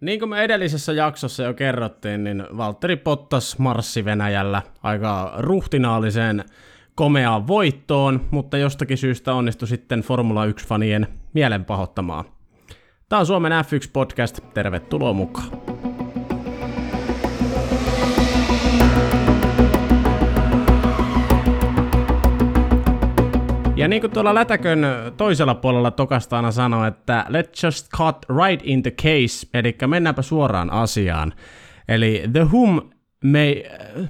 Niin kuin me edellisessä jaksossa jo kerrottiin, niin Valtteri Pottas marssi Venäjällä aika ruhtinaaliseen komeaan voittoon, mutta jostakin syystä onnistui sitten Formula 1-fanien mielen pahoittamaan. Tämä on Suomen F1-podcast, tervetuloa mukaan. Niin kuin tuolla Lätäkön toisella puolella Tokastaana sanoi, että let's just cut right in the case, eli mennäänpä suoraan asiaan. Eli the whom may,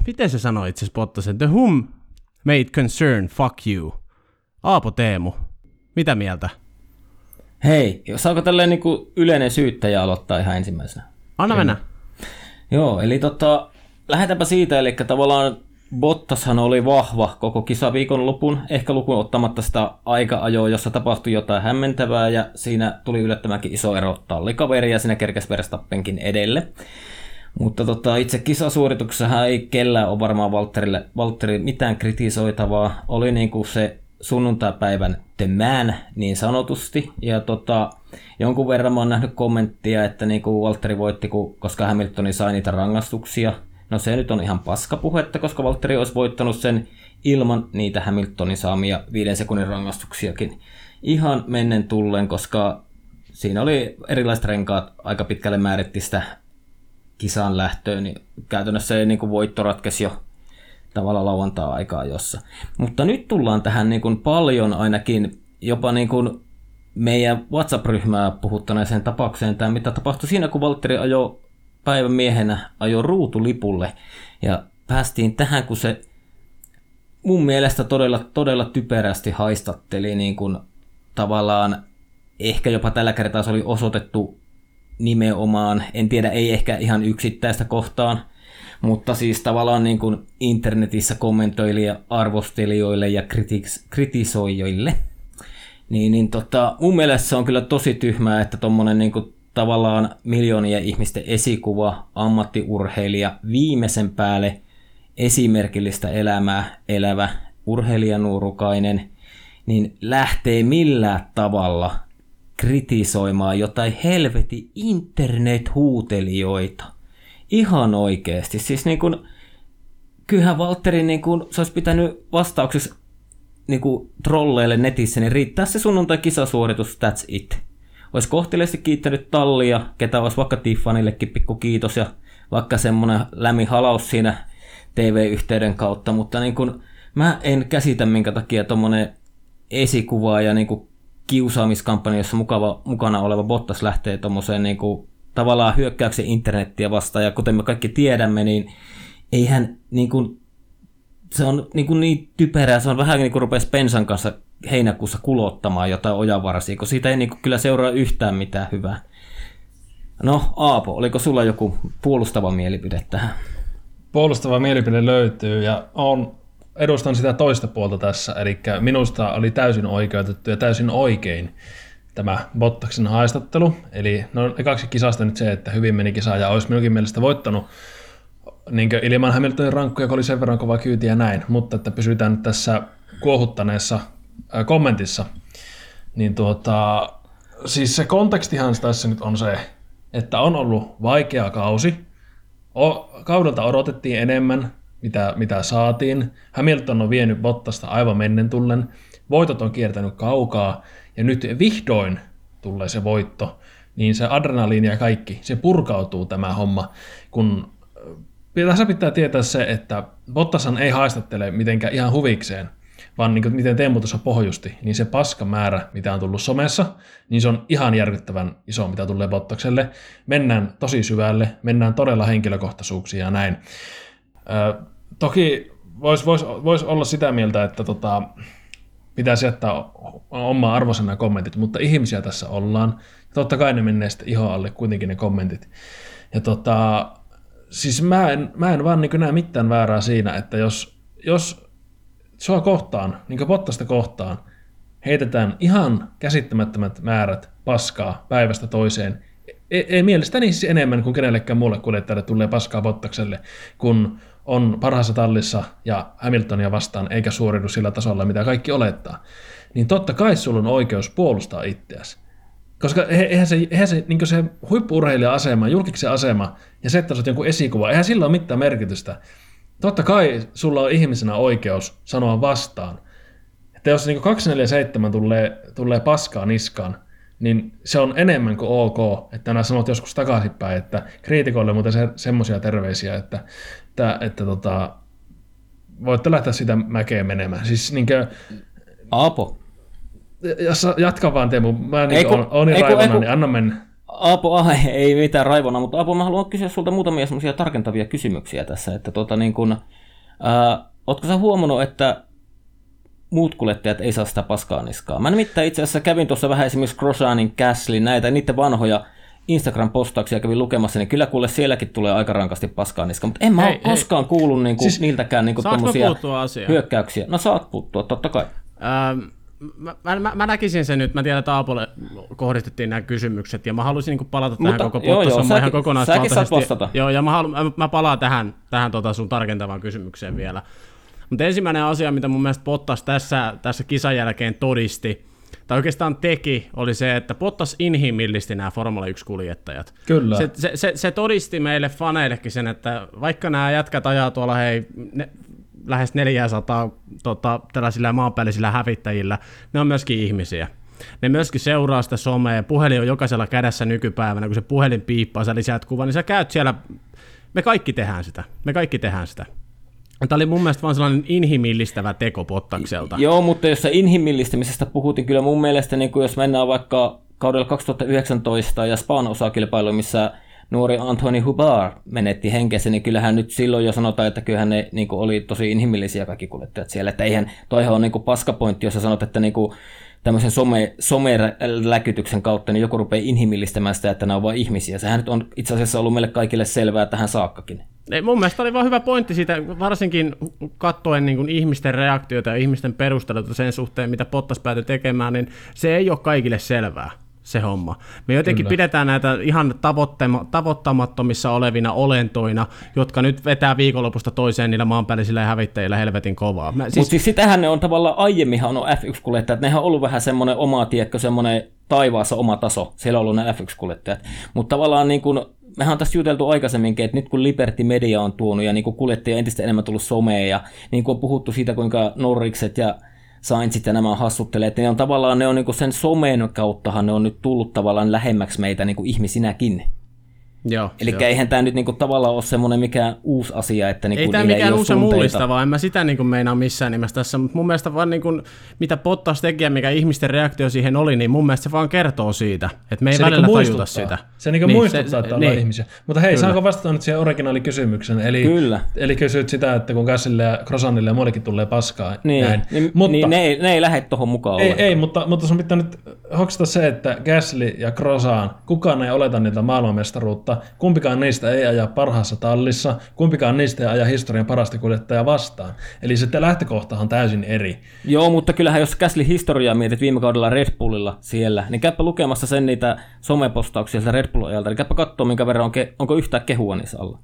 miten se sanoi itse asiassa The whom may it concern, fuck you. Aapo Teemu, mitä mieltä? Hei, saako tälleen niin kuin yleinen syyttäjä aloittaa ihan ensimmäisenä? Anna mennä. Joo, eli tota, lähdetäänpä siitä, eli tavallaan Bottashan oli vahva koko kisaviikonlopun, ehkä lukuun ottamatta sitä aika-ajoa, jossa tapahtui jotain hämmentävää ja siinä tuli yllättävänkin iso ero tallikaveri ja siinä kerkesi Verstappenkin edelle. Mutta tota, itse kisasuorituksessa ei kellään ole varmaan Valtterille, Valtteri mitään kritisoitavaa. Oli niin kuin se sunnuntaipäivän The Man niin sanotusti. Ja tota, jonkun verran mä oon nähnyt kommenttia, että niin kuin Valtteri voitti, koska Hamiltoni sai niitä rangaistuksia – No se nyt on ihan paskapuhetta, koska Valtteri olisi voittanut sen ilman niitä Hamiltonin saamia viiden sekunnin rangaistuksiakin ihan mennen tullen, koska siinä oli erilaiset renkaat aika pitkälle määritti sitä kisan lähtöön, niin käytännössä se niin voitto ratkesi jo tavallaan lauantaa-aikaa jossa. Mutta nyt tullaan tähän niin kuin paljon ainakin jopa niin kuin meidän WhatsApp-ryhmää puhuttaneeseen tapaukseen, tämä mitä tapahtui siinä, kun Valtteri ajoi päivän miehenä ajoi ruutulipulle ja päästiin tähän, kun se mun mielestä todella, todella typerästi haistatteli niin kuin tavallaan ehkä jopa tällä kertaa se oli osoitettu nimenomaan, en tiedä, ei ehkä ihan yksittäistä kohtaan, mutta siis tavallaan niin kuin internetissä kommentoille ja arvostelijoille ja kritiks, kritisoijille. Niin, niin tota, mun mielestä se on kyllä tosi tyhmää, että tuommoinen niin tavallaan miljoonien ihmisten esikuva, ammattiurheilija, viimeisen päälle esimerkillistä elämää elävä urheilijanuurukainen, niin lähtee millään tavalla kritisoimaan jotain helveti internet-huutelijoita. Ihan oikeasti. Siis niin kuin, kyllähän Valtteri niin kuin, se olisi pitänyt vastauksessa niin kuin trolleille netissä, niin riittää se sunnuntai kisasuoritus, that's it olisi kohteliaasti kiittänyt tallia, ketä olisi vaikka Tiffanillekin pikku kiitos ja vaikka semmoinen lämmi halaus siinä TV-yhteyden kautta, mutta niin kun, mä en käsitä minkä takia tuommoinen esikuva ja niin kuin kiusaamiskampanjassa mukava, mukana oleva Bottas lähtee tuommoiseen niin tavallaan hyökkäyksen internettiä vastaan, ja kuten me kaikki tiedämme, niin eihän niin kuin, se on niin, kuin niin typerää, se on vähän niin kuin rupesi Pensan kanssa heinäkuussa kulottamaan jotain ojavarsia, kun siitä ei niin kuin kyllä seuraa yhtään mitään hyvää. No Aapo, oliko sulla joku puolustava mielipide tähän? Puolustava mielipide löytyy ja on, edustan sitä toista puolta tässä, eli minusta oli täysin oikeutettu ja täysin oikein tämä Bottaksen haistattelu. Eli no kaksi kisasta nyt se, että hyvin meni kisa ja olisi minunkin mielestä voittanut niin ilman Hamiltonin rankkuja, kun oli sen verran kova kyyti ja näin, mutta että pysytään nyt tässä kuohuttaneessa kommentissa, niin tuota, siis se kontekstihan tässä nyt on se, että on ollut vaikea kausi. O, kaudelta odotettiin enemmän, mitä, mitä saatiin. Hamilton on vienyt Bottasta aivan mennen tullen. Voitot on kiertänyt kaukaa, ja nyt vihdoin tulee se voitto. Niin se adrenaliini ja kaikki, se purkautuu tämä homma, kun tässä pitää tietää se, että Bottasan ei haistattele mitenkään ihan huvikseen, vaan niin kuin, miten Teemu tuossa pohjusti, niin se paskamäärä, mitä on tullut somessa, niin se on ihan järkyttävän iso, mitä tulee Bottakselle. Mennään tosi syvälle, mennään todella henkilökohtaisuuksiin ja näin. Ö, toki voisi vois, vois olla sitä mieltä, että tota, pitäisi jättää omaa arvosana kommentit, mutta ihmisiä tässä ollaan. Totta kai ne menee sitten alle kuitenkin ne kommentit. Ja tota, siis mä en, mä en vaan niin näe mitään väärää siinä, että jos, jos sua kohtaan, niin kuin Bottasta kohtaan, heitetään ihan käsittämättömät määrät paskaa päivästä toiseen. Ei, ei mielestäni siis enemmän kuin kenellekään muulle kuljettajalle tulee paskaa Bottakselle, kun on parhaassa tallissa ja Hamiltonia vastaan eikä suoridu sillä tasolla, mitä kaikki olettaa. Niin totta kai sulla on oikeus puolustaa itseäsi. Koska eihän se, eihän se, niin se huippuurheilija-asema, julkisen asema ja se, että oot jonkun esikuva, eihän sillä ole mitään merkitystä. Totta kai sulla on ihmisenä oikeus sanoa vastaan. Että jos niin 247 tulee, tulee paskaa niskaan, niin se on enemmän kuin ok, että nämä sanot joskus takaisinpäin, että kriitikoille muuten se, semmoisia terveisiä, että, että, että tota, voitte lähteä sitä mäkeä menemään. Siis niin kuin, Aapo. Jos jatka vaan Teemu, mä niin on, on niin raivona, niin anna mennä. Aapo, ah, ei mitään raivona, mutta Aapo, mä haluan kysyä sulta muutamia semmoisia tarkentavia kysymyksiä tässä, että tota niin kun, ää, ootko sä huomannut, että muut kuljettajat ei saa sitä paskaa niskaa. Mä nimittäin itse asiassa kävin tuossa vähän esimerkiksi Grosjeanin, Gasly, näitä, niiden vanhoja Instagram-postauksia kävin lukemassa, niin kyllä kuule sielläkin tulee aika rankasti paskaa niskaa, mutta en mä hei, ole koskaan hei. kuullut niinku, siis, niiltäkään niinku hyökkäyksiä. No saat puuttua, totta kai. Ähm, mä, mä, mä, näkisin sen nyt, mä tiedän, että Aapolle kohdistettiin nämä kysymykset, ja mä haluaisin niin palata tähän Mutta, koko Bottas ihan kokonaisvaltaisesti. Joo, ja mä, halu, mä, mä palaan tähän, tähän tota sun tarkentavaan kysymykseen vielä. Mutta ensimmäinen asia, mitä mun mielestä Bottas tässä, tässä kisan jälkeen todisti, tai oikeastaan teki, oli se, että Bottas inhimillisti nämä Formula 1-kuljettajat. Kyllä. Se, se, se, se todisti meille faneillekin sen, että vaikka nämä jätkät ajaa tuolla hei, ne, lähes 400 tota, tällaisilla maanpäällisillä hävittäjillä, ne on myöskin ihmisiä. Ne myöskin seuraa sitä somea, puhelin on jokaisella kädessä nykypäivänä, kun se puhelin piippaa, sä lisäät kuvan, niin sä käyt siellä, me kaikki tehdään sitä, me kaikki tehdään sitä. Tämä oli mun mielestä vaan sellainen inhimillistävä teko Pottakselta. Joo, mutta jos se inhimillistämisestä puhuttiin, kyllä mun mielestä, niin jos mennään vaikka kaudella 2019 ja Span osakilpailu, missä nuori Anthony Hubar menetti henkensä, niin kyllähän nyt silloin jo sanotaan, että kyllähän ne niin kuin, oli tosi inhimillisiä kaikki kuljettajat siellä. Että eihän, toihan on niin kuin, paskapointti, jos sä sanot, että niin kuin, tämmöisen some, someläkytyksen kautta niin joku rupeaa inhimillistämään sitä, että nämä on vain ihmisiä. Sehän nyt on itse asiassa ollut meille kaikille selvää tähän saakkakin. Ei, mun mielestä oli vaan hyvä pointti siitä, varsinkin katsoen niin kuin ihmisten reaktioita ja ihmisten perusteluita sen suhteen, mitä Pottas päätyi tekemään, niin se ei ole kaikille selvää se homma. Me jotenkin Kyllä. pidetään näitä ihan tavoittamattomissa olevina olentoina, jotka nyt vetää viikonlopusta toiseen niillä maanpäällisillä ja hävittäjillä helvetin kovaa. Siis... Mutta siis sitähän ne on tavallaan aiemminhan on F1-kuljettajat, nehän on ollut vähän semmoinen oma tiekkö, semmoinen taivaassa oma taso, siellä on ollut ne F1-kuljettajat. Mutta tavallaan niin kuin mehän on tässä juteltu aikaisemminkin, että nyt kun Liberty Media on tuonut ja niin kuin kuljettajia entistä enemmän tullut someen ja niin kuin on puhuttu siitä, kuinka Norrikset ja Sainzit ja nämä hassuttelee, että ne on tavallaan ne on niin sen somen kauttahan ne on nyt tullut tavallaan lähemmäksi meitä niin kuin ihmisinäkin. Joo, Eli eihän tämä nyt niinku tavallaan ole semmoinen mikään uusi asia, että niinku ei tämä mikään uusi mullistava, en mä sitä niinku meinaa missään nimessä tässä, mutta mun mielestä vaan niinku, mitä Pottas teki ja mikä ihmisten reaktio siihen oli, niin mun mielestä se vaan kertoo siitä, että me ei se välillä niinku tajuta sitä. Se niinku niin, muistuttaa, se, että ollaan niin. ihmisiä. Mutta hei, Kyllä. saanko vastata nyt siihen originaalikysymyksen? Eli, Kyllä. Eli kysyt sitä, että kun Gassille ja Crosanille ja muillekin tulee paskaa. Niin, näin. niin, mutta, niin ne, ei, ne ei lähde tuohon mukaan Ei, ei mutta, mutta sun pitää nyt hoksata se, että Gasly ja Crosan, kukaan ei oleta niitä maailmanmestaruutta, kumpikaan niistä ei aja parhaassa tallissa, kumpikaan niistä ei aja historian parasta kuljettajaa vastaan. Eli se lähtökohtahan on täysin eri. Joo, mutta kyllähän jos Käsli historiaa mietit viime kaudella Red Bullilla siellä, niin käypä lukemassa sen niitä somepostauksia sieltä Red Bull-ajalta, eli käypä katsoa, minkä verran on ke- onko yhtään kehua niissä alla.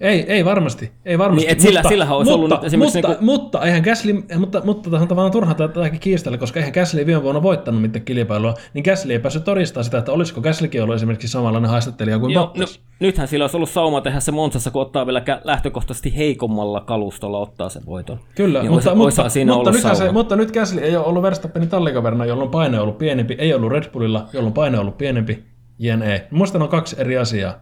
Ei, ei varmasti. Ei varmasti. Niin, et sillä, mutta, sillähän olisi mutta, ollut esimerkiksi... Mutta, niin kuin... mutta, eihän Gasly, mutta, mutta tässä on tavallaan turha tätäkin kiistellä, koska eihän Gasly viime vuonna voittanut mitään kilpailua, niin Gasly ei päässyt todistaa sitä, että olisiko Gaslykin ollut esimerkiksi samanlainen haistattelija kuin Joo, Bottas. No, nythän sillä olisi ollut sauma tehdä se Monsassa, kun ottaa vielä lähtökohtaisesti heikommalla kalustolla ottaa sen voiton. Kyllä, niin mutta, olisi, mutta, siinä mutta, nythän se, mutta nyt Gasly ei ole ollut Verstappenin tallikaverna, jolloin paine on ollut pienempi, ei ollut Red Bullilla, jolloin paine on ollut pienempi, jne. Minusta on kaksi eri asiaa.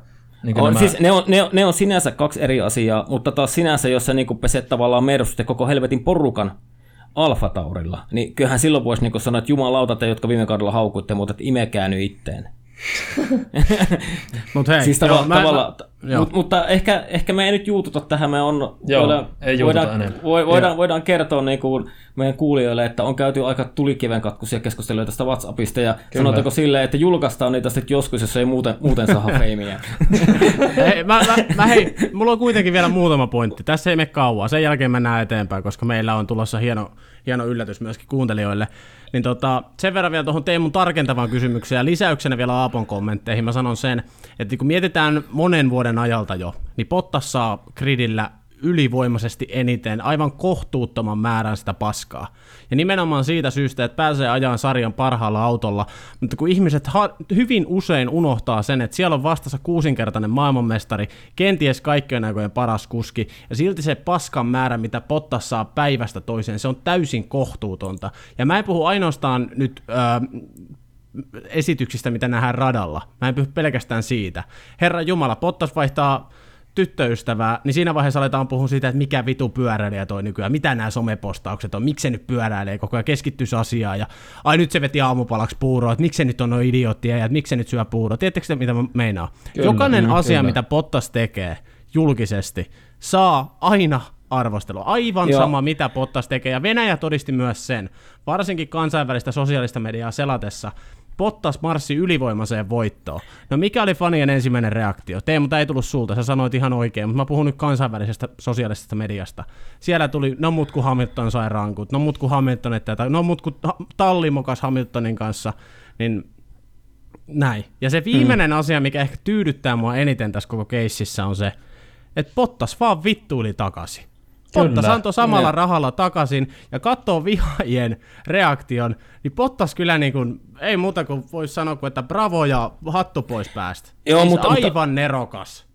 Niin on, nämä... siis ne, on, ne, on, ne on sinänsä kaksi eri asiaa, mutta taas sinänsä, jos sä niin peset tavallaan mersutte koko helvetin porukan Alfa Taurilla, niin kyllähän silloin voisi niin sanoa, että jumalauta te, jotka viime kaudella haukuitte, mutta imekää nyt itteen. Mut hei, siis tava- joo, tavalla, mä, mut, mutta ehkä, ehkä me ei nyt juututa tähän, me on, joo, voidaan, ei voidaan, voidaan, voidaan kertoa niin kuin meidän kuulijoille, että on käyty aika tulikiven katkuisia keskusteluja tästä WhatsAppista, ja Kyllä. sanotaanko silleen, että julkaistaan niitä sitten joskus, jos ei muuten, muuten saa feimiä. hei, mä, mä, mä, hei, mulla on kuitenkin vielä muutama pointti. Tässä ei mene kauan, sen jälkeen mennään eteenpäin, koska meillä on tulossa hieno, hieno yllätys myöskin kuuntelijoille. Niin tota, sen verran vielä tuohon Teemun tarkentavaan kysymykseen ja lisäyksenä vielä Aapon kommentteihin mä sanon sen, että kun mietitään monen vuoden ajalta jo, niin Pottas saa gridillä ylivoimaisesti eniten, aivan kohtuuttoman määrän sitä paskaa. Ja nimenomaan siitä syystä, että pääsee ajan sarjan parhaalla autolla, mutta kun ihmiset ha- hyvin usein unohtaa sen, että siellä on vastassa kuusinkertainen maailmanmestari, kenties kaikkien aikojen paras kuski, ja silti se paskan määrä, mitä Pottas saa päivästä toiseen, se on täysin kohtuutonta. Ja mä en puhu ainoastaan nyt... Öö, esityksistä, mitä nähdään radalla. Mä en puhu pelkästään siitä. Herra Jumala, Pottas vaihtaa tyttöystävää, niin siinä vaiheessa aletaan puhua siitä, että mikä vitu pyöräilijä toi nykyään, mitä nämä somepostaukset on, miksi se nyt pyöräilee koko ajan, keskittyisi asiaan, ja ai nyt se veti aamupalaksi puuroa, että miksi se nyt on noin idioottia, ja että miksi se nyt syö puuroa, tiedättekö te, mitä mä meinaan? Kyllä, Jokainen mm, asia, kyllä. mitä Pottas tekee julkisesti, saa aina arvostelua. Aivan Joo. sama, mitä Pottas tekee, ja Venäjä todisti myös sen, varsinkin kansainvälistä sosiaalista mediaa selatessa, Pottas marssi ylivoimaiseen voittoon. No mikä oli fanien ensimmäinen reaktio? Teemu, tämä ei tullut sulta, sä sanoit ihan oikein, mutta mä puhun nyt kansainvälisestä sosiaalisesta mediasta. Siellä tuli, no mut kun Hamilton sai rankut, no mut kun Hamilton, että, no mut kun Talli mokas Hamiltonin kanssa, niin näin. Ja se viimeinen mm. asia, mikä ehkä tyydyttää mua eniten tässä koko keississä on se, että Pottas vaan vittuili takaisin. Pottas antoi samalla ne. rahalla takaisin ja katsoo vihaajien reaktion, niin Pottas kyllä niin kuin, ei muuta kuin voisi sanoa kuin, että bravo ja hattu pois päästä. Joo, siis mutta, aivan mutta, nerokas.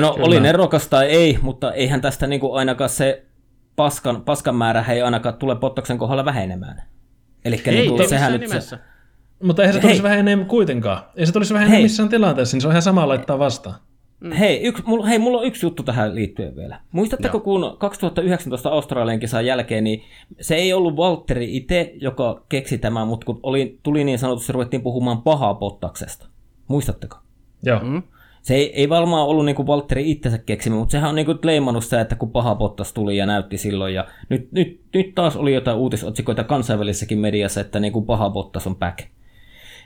No kyllä. oli nerokas tai ei, mutta eihän tästä niin kuin ainakaan se paskan, paskan määrä ei ainakaan tule Pottaksen kohdalla vähenemään. Eli niin kuin, sehän nyt nimessä. Se... Mutta eihän se tulisi vähenemään kuitenkaan. Ei se tulisi vähenemään missään tilanteessa, niin se on ihan sama laittaa vastaan. Mm. Hei, yks, mulla, hei, mulla on yksi juttu tähän liittyen vielä. Muistatteko, Joo. kun 2019 Australian kisan jälkeen, niin se ei ollut Valtteri itse, joka keksi tämän, mutta kun oli, tuli niin sanotusti, ruvettiin puhumaan pahaa pottaksesta. Muistatteko? Joo. Mm. Se ei, ei varmaan ollut niin kuin Valtteri itsensä keksimä, mutta sehän on niin kuin leimannut se, että kun paha pottas tuli ja näytti silloin. Ja nyt, nyt, nyt taas oli jotain uutisotsikoita kansainvälisessäkin mediassa, että niin kuin paha pottas on back.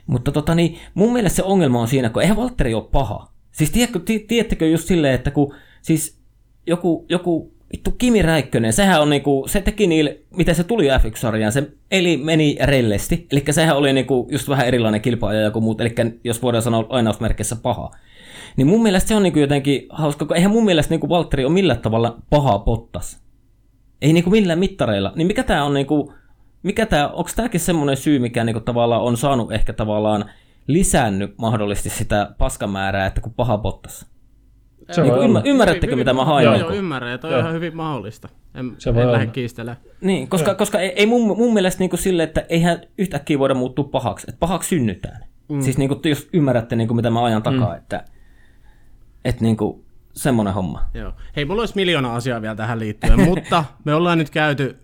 Mutta tota, niin, mun mielestä se ongelma on siinä, kun eihän Valtteri ole paha. Siis tiedätkö, tiedättekö just silleen, että kun siis joku, joku vittu Kimi Räikkönen, sehän on niinku, se teki niille, mitä se tuli F1-sarjaan, se eli meni rellesti, eli sehän oli niinku just vähän erilainen kilpaaja kuin muut, eli jos voidaan sanoa lainausmerkissä paha. Niin mun mielestä se on niinku jotenkin hauska, kun eihän mun mielestä niinku Valtteri ole millään tavalla paha pottas. Ei niinku millään mittareilla. Niin mikä tää on niinku, mikä tää, onko tääkin semmoinen syy, mikä niinku tavallaan on saanut ehkä tavallaan lisännyt mahdollisesti sitä paskamäärää, että kun paha pottas. Se niin ymmär, ymmärrättekö, hyvin, mitä mä hain? Joo, joo, ymmärrän, ja toi on ihan hyvin mahdollista. En, se en lähde kiistelemään. Niin, koska, koska ei, ei mun, mun mielestä niin sille, että eihän yhtäkkiä voida muuttua pahaksi. Että pahaksi synnytään. Mm. Siis niin kuin, jos ymmärrätte, niin kuin, mitä mä ajan takaa, mm. että, että niin kuin, semmoinen homma. Joo. Hei, mulla olisi miljoona asiaa vielä tähän liittyen, mutta me ollaan nyt käyty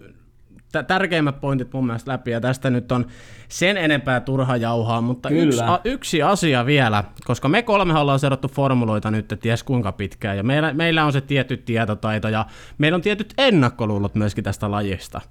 tärkeimmät pointit mun mielestä läpi, ja tästä nyt on sen enempää turha jauhaa, mutta yksi, a, yksi asia vielä, koska me kolme ollaan seurattu formuloita nyt, että ties kuinka pitkään, ja meillä, meillä on se tietty tietotaito, ja meillä on tietyt ennakkoluulot myöskin tästä lajista.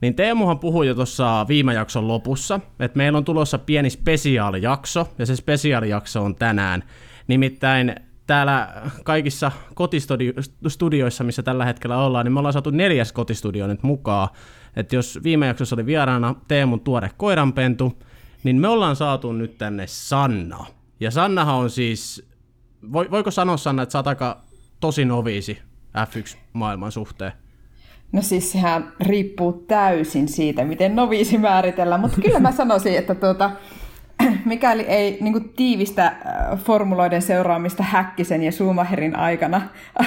Niin Teemuhan puhui jo tuossa viime jakson lopussa, että meillä on tulossa pieni spesiaalijakso, ja se spesiaalijakso on tänään. Nimittäin täällä kaikissa kotistudioissa, missä tällä hetkellä ollaan, niin me ollaan saatu neljäs kotistudio nyt mukaan. Että jos viime jaksossa oli vieraana Teemun tuore koiranpentu, niin me ollaan saatu nyt tänne Sanna. Ja Sannahan on siis, voiko sanoa Sanna, että sä aika tosi noviisi F1-maailman suhteen? No siis sehän riippuu täysin siitä, miten noviisi määritellään, mutta kyllä mä sanoisin, että tuota, mikäli ei niin kuin, tiivistä äh, formuloiden seuraamista Häkkisen ja Schumacherin aikana,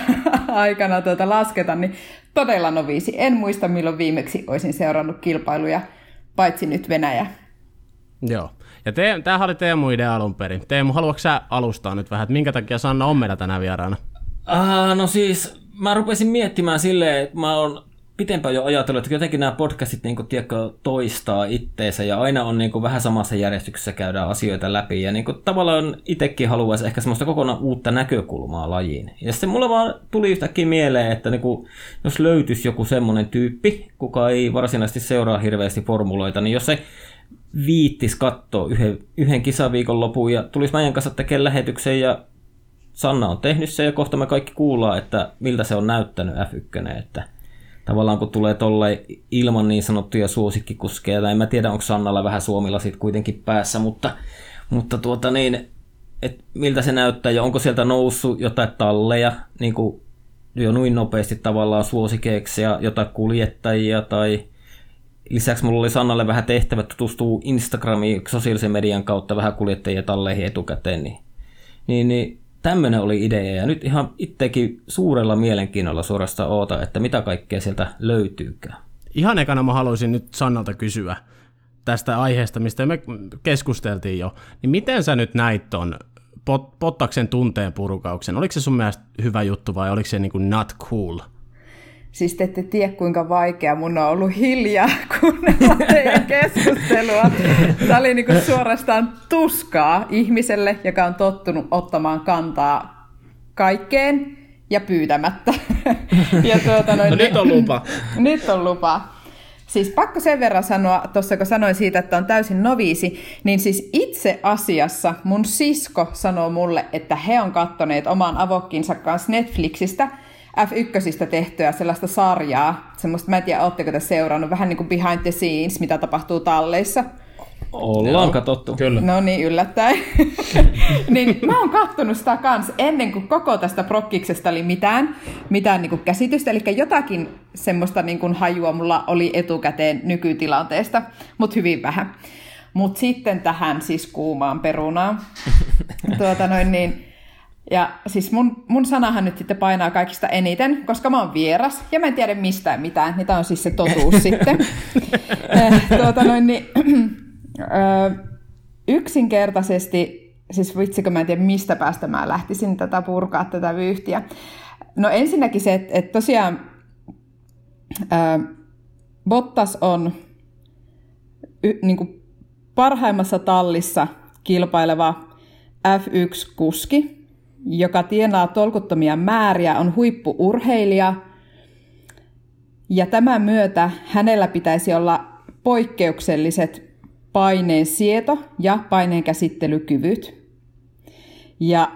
aikana tuota, lasketa, niin todella noviisi. En muista, milloin viimeksi olisin seurannut kilpailuja, paitsi nyt Venäjä. Joo. Ja te, tämähän oli Teemu idea alun perin. Teemu, haluatko sä alustaa nyt vähän, että minkä takia Sanna on meillä tänään vieraana? Uh, no siis, mä rupesin miettimään silleen, että mä oon pitempään jo ajatellut, että jotenkin nämä podcastit niin kuin, tiedätkö, toistaa itteensä ja aina on niin kuin, vähän samassa järjestyksessä käydään asioita läpi ja niin kuin, tavallaan itsekin haluaisi ehkä semmoista kokonaan uutta näkökulmaa lajiin. Ja sitten mulla vaan tuli yhtäkkiä mieleen, että niin kuin, jos löytyisi joku semmoinen tyyppi, kuka ei varsinaisesti seuraa hirveästi formuloita, niin jos se viittis katsoa yhden, yhden kisaviikon lopun ja tulisi meidän kanssa tekemään lähetyksen ja Sanna on tehnyt se ja kohta me kaikki kuullaan, että miltä se on näyttänyt F1, että tavallaan kun tulee tolle ilman niin sanottuja suosikkikuskeja, en mä tiedä onko Sannalla vähän Suomilla sit kuitenkin päässä, mutta, mutta tuota niin, et miltä se näyttää ja onko sieltä noussut jotain talleja, niin kuin jo noin nopeasti tavallaan suosikeeksi ja jotain kuljettajia tai lisäksi mulla oli Sannalle vähän tehtävä tutustua Instagramiin sosiaalisen median kautta vähän kuljettajia talleihin etukäteen, niin, niin, niin tämmöinen oli idea ja nyt ihan itsekin suurella mielenkiinnolla suorastaan oota, että mitä kaikkea sieltä löytyykään. Ihan ekana mä haluaisin nyt Sannalta kysyä tästä aiheesta, mistä me keskusteltiin jo, niin miten sä nyt näit ton pot, Pottaksen tunteen purkauksen? Oliko se sun mielestä hyvä juttu vai oliko se niin kuin not cool? Siis te ette tiedä, kuinka vaikea mun on ollut hiljaa kuunnella teidän keskustelua. Tämä oli niin kuin suorastaan tuskaa ihmiselle, joka on tottunut ottamaan kantaa kaikkeen ja pyytämättä. ja tuota noin, no nyt on lupa. nyt on lupa. Siis pakko sen verran sanoa, tuossa kun sanoin siitä, että on täysin noviisi, niin siis itse asiassa mun sisko sanoo mulle, että he on kattoneet oman avokkinsa kanssa Netflixistä F1 tehtyä sellaista sarjaa, semmoista, mä en tiedä, ootteko te seurannut, vähän niin kuin behind the scenes, mitä tapahtuu talleissa. Ollaan no, katsottu. Kyllä. No niin, yllättäen. niin mä oon kattonut sitä kans ennen kuin koko tästä prokkiksesta oli mitään, mitään niin kuin käsitystä. Eli jotakin semmoista niin kuin hajua mulla oli etukäteen nykytilanteesta, mutta hyvin vähän. Mutta sitten tähän siis kuumaan perunaan. tuota noin niin, ja siis mun, mun sanahan nyt sitten painaa kaikista eniten, koska mä oon vieras ja mä en tiedä mistään mitään. Niin tää on siis se totuus sitten. Eh, tuota noin, niin, yksinkertaisesti, siis vitsikö mä en tiedä mistä päästä mä lähtisin tätä purkaa, tätä vyyhtiä. No ensinnäkin se, että, että tosiaan ää, Bottas on y, niin kuin parhaimmassa tallissa kilpaileva F1-kuski, joka tienaa tolkuttomia määriä, on huippuurheilija, ja tämän myötä hänellä pitäisi olla poikkeukselliset paineen sieto ja paineen käsittelykyvyt. Ja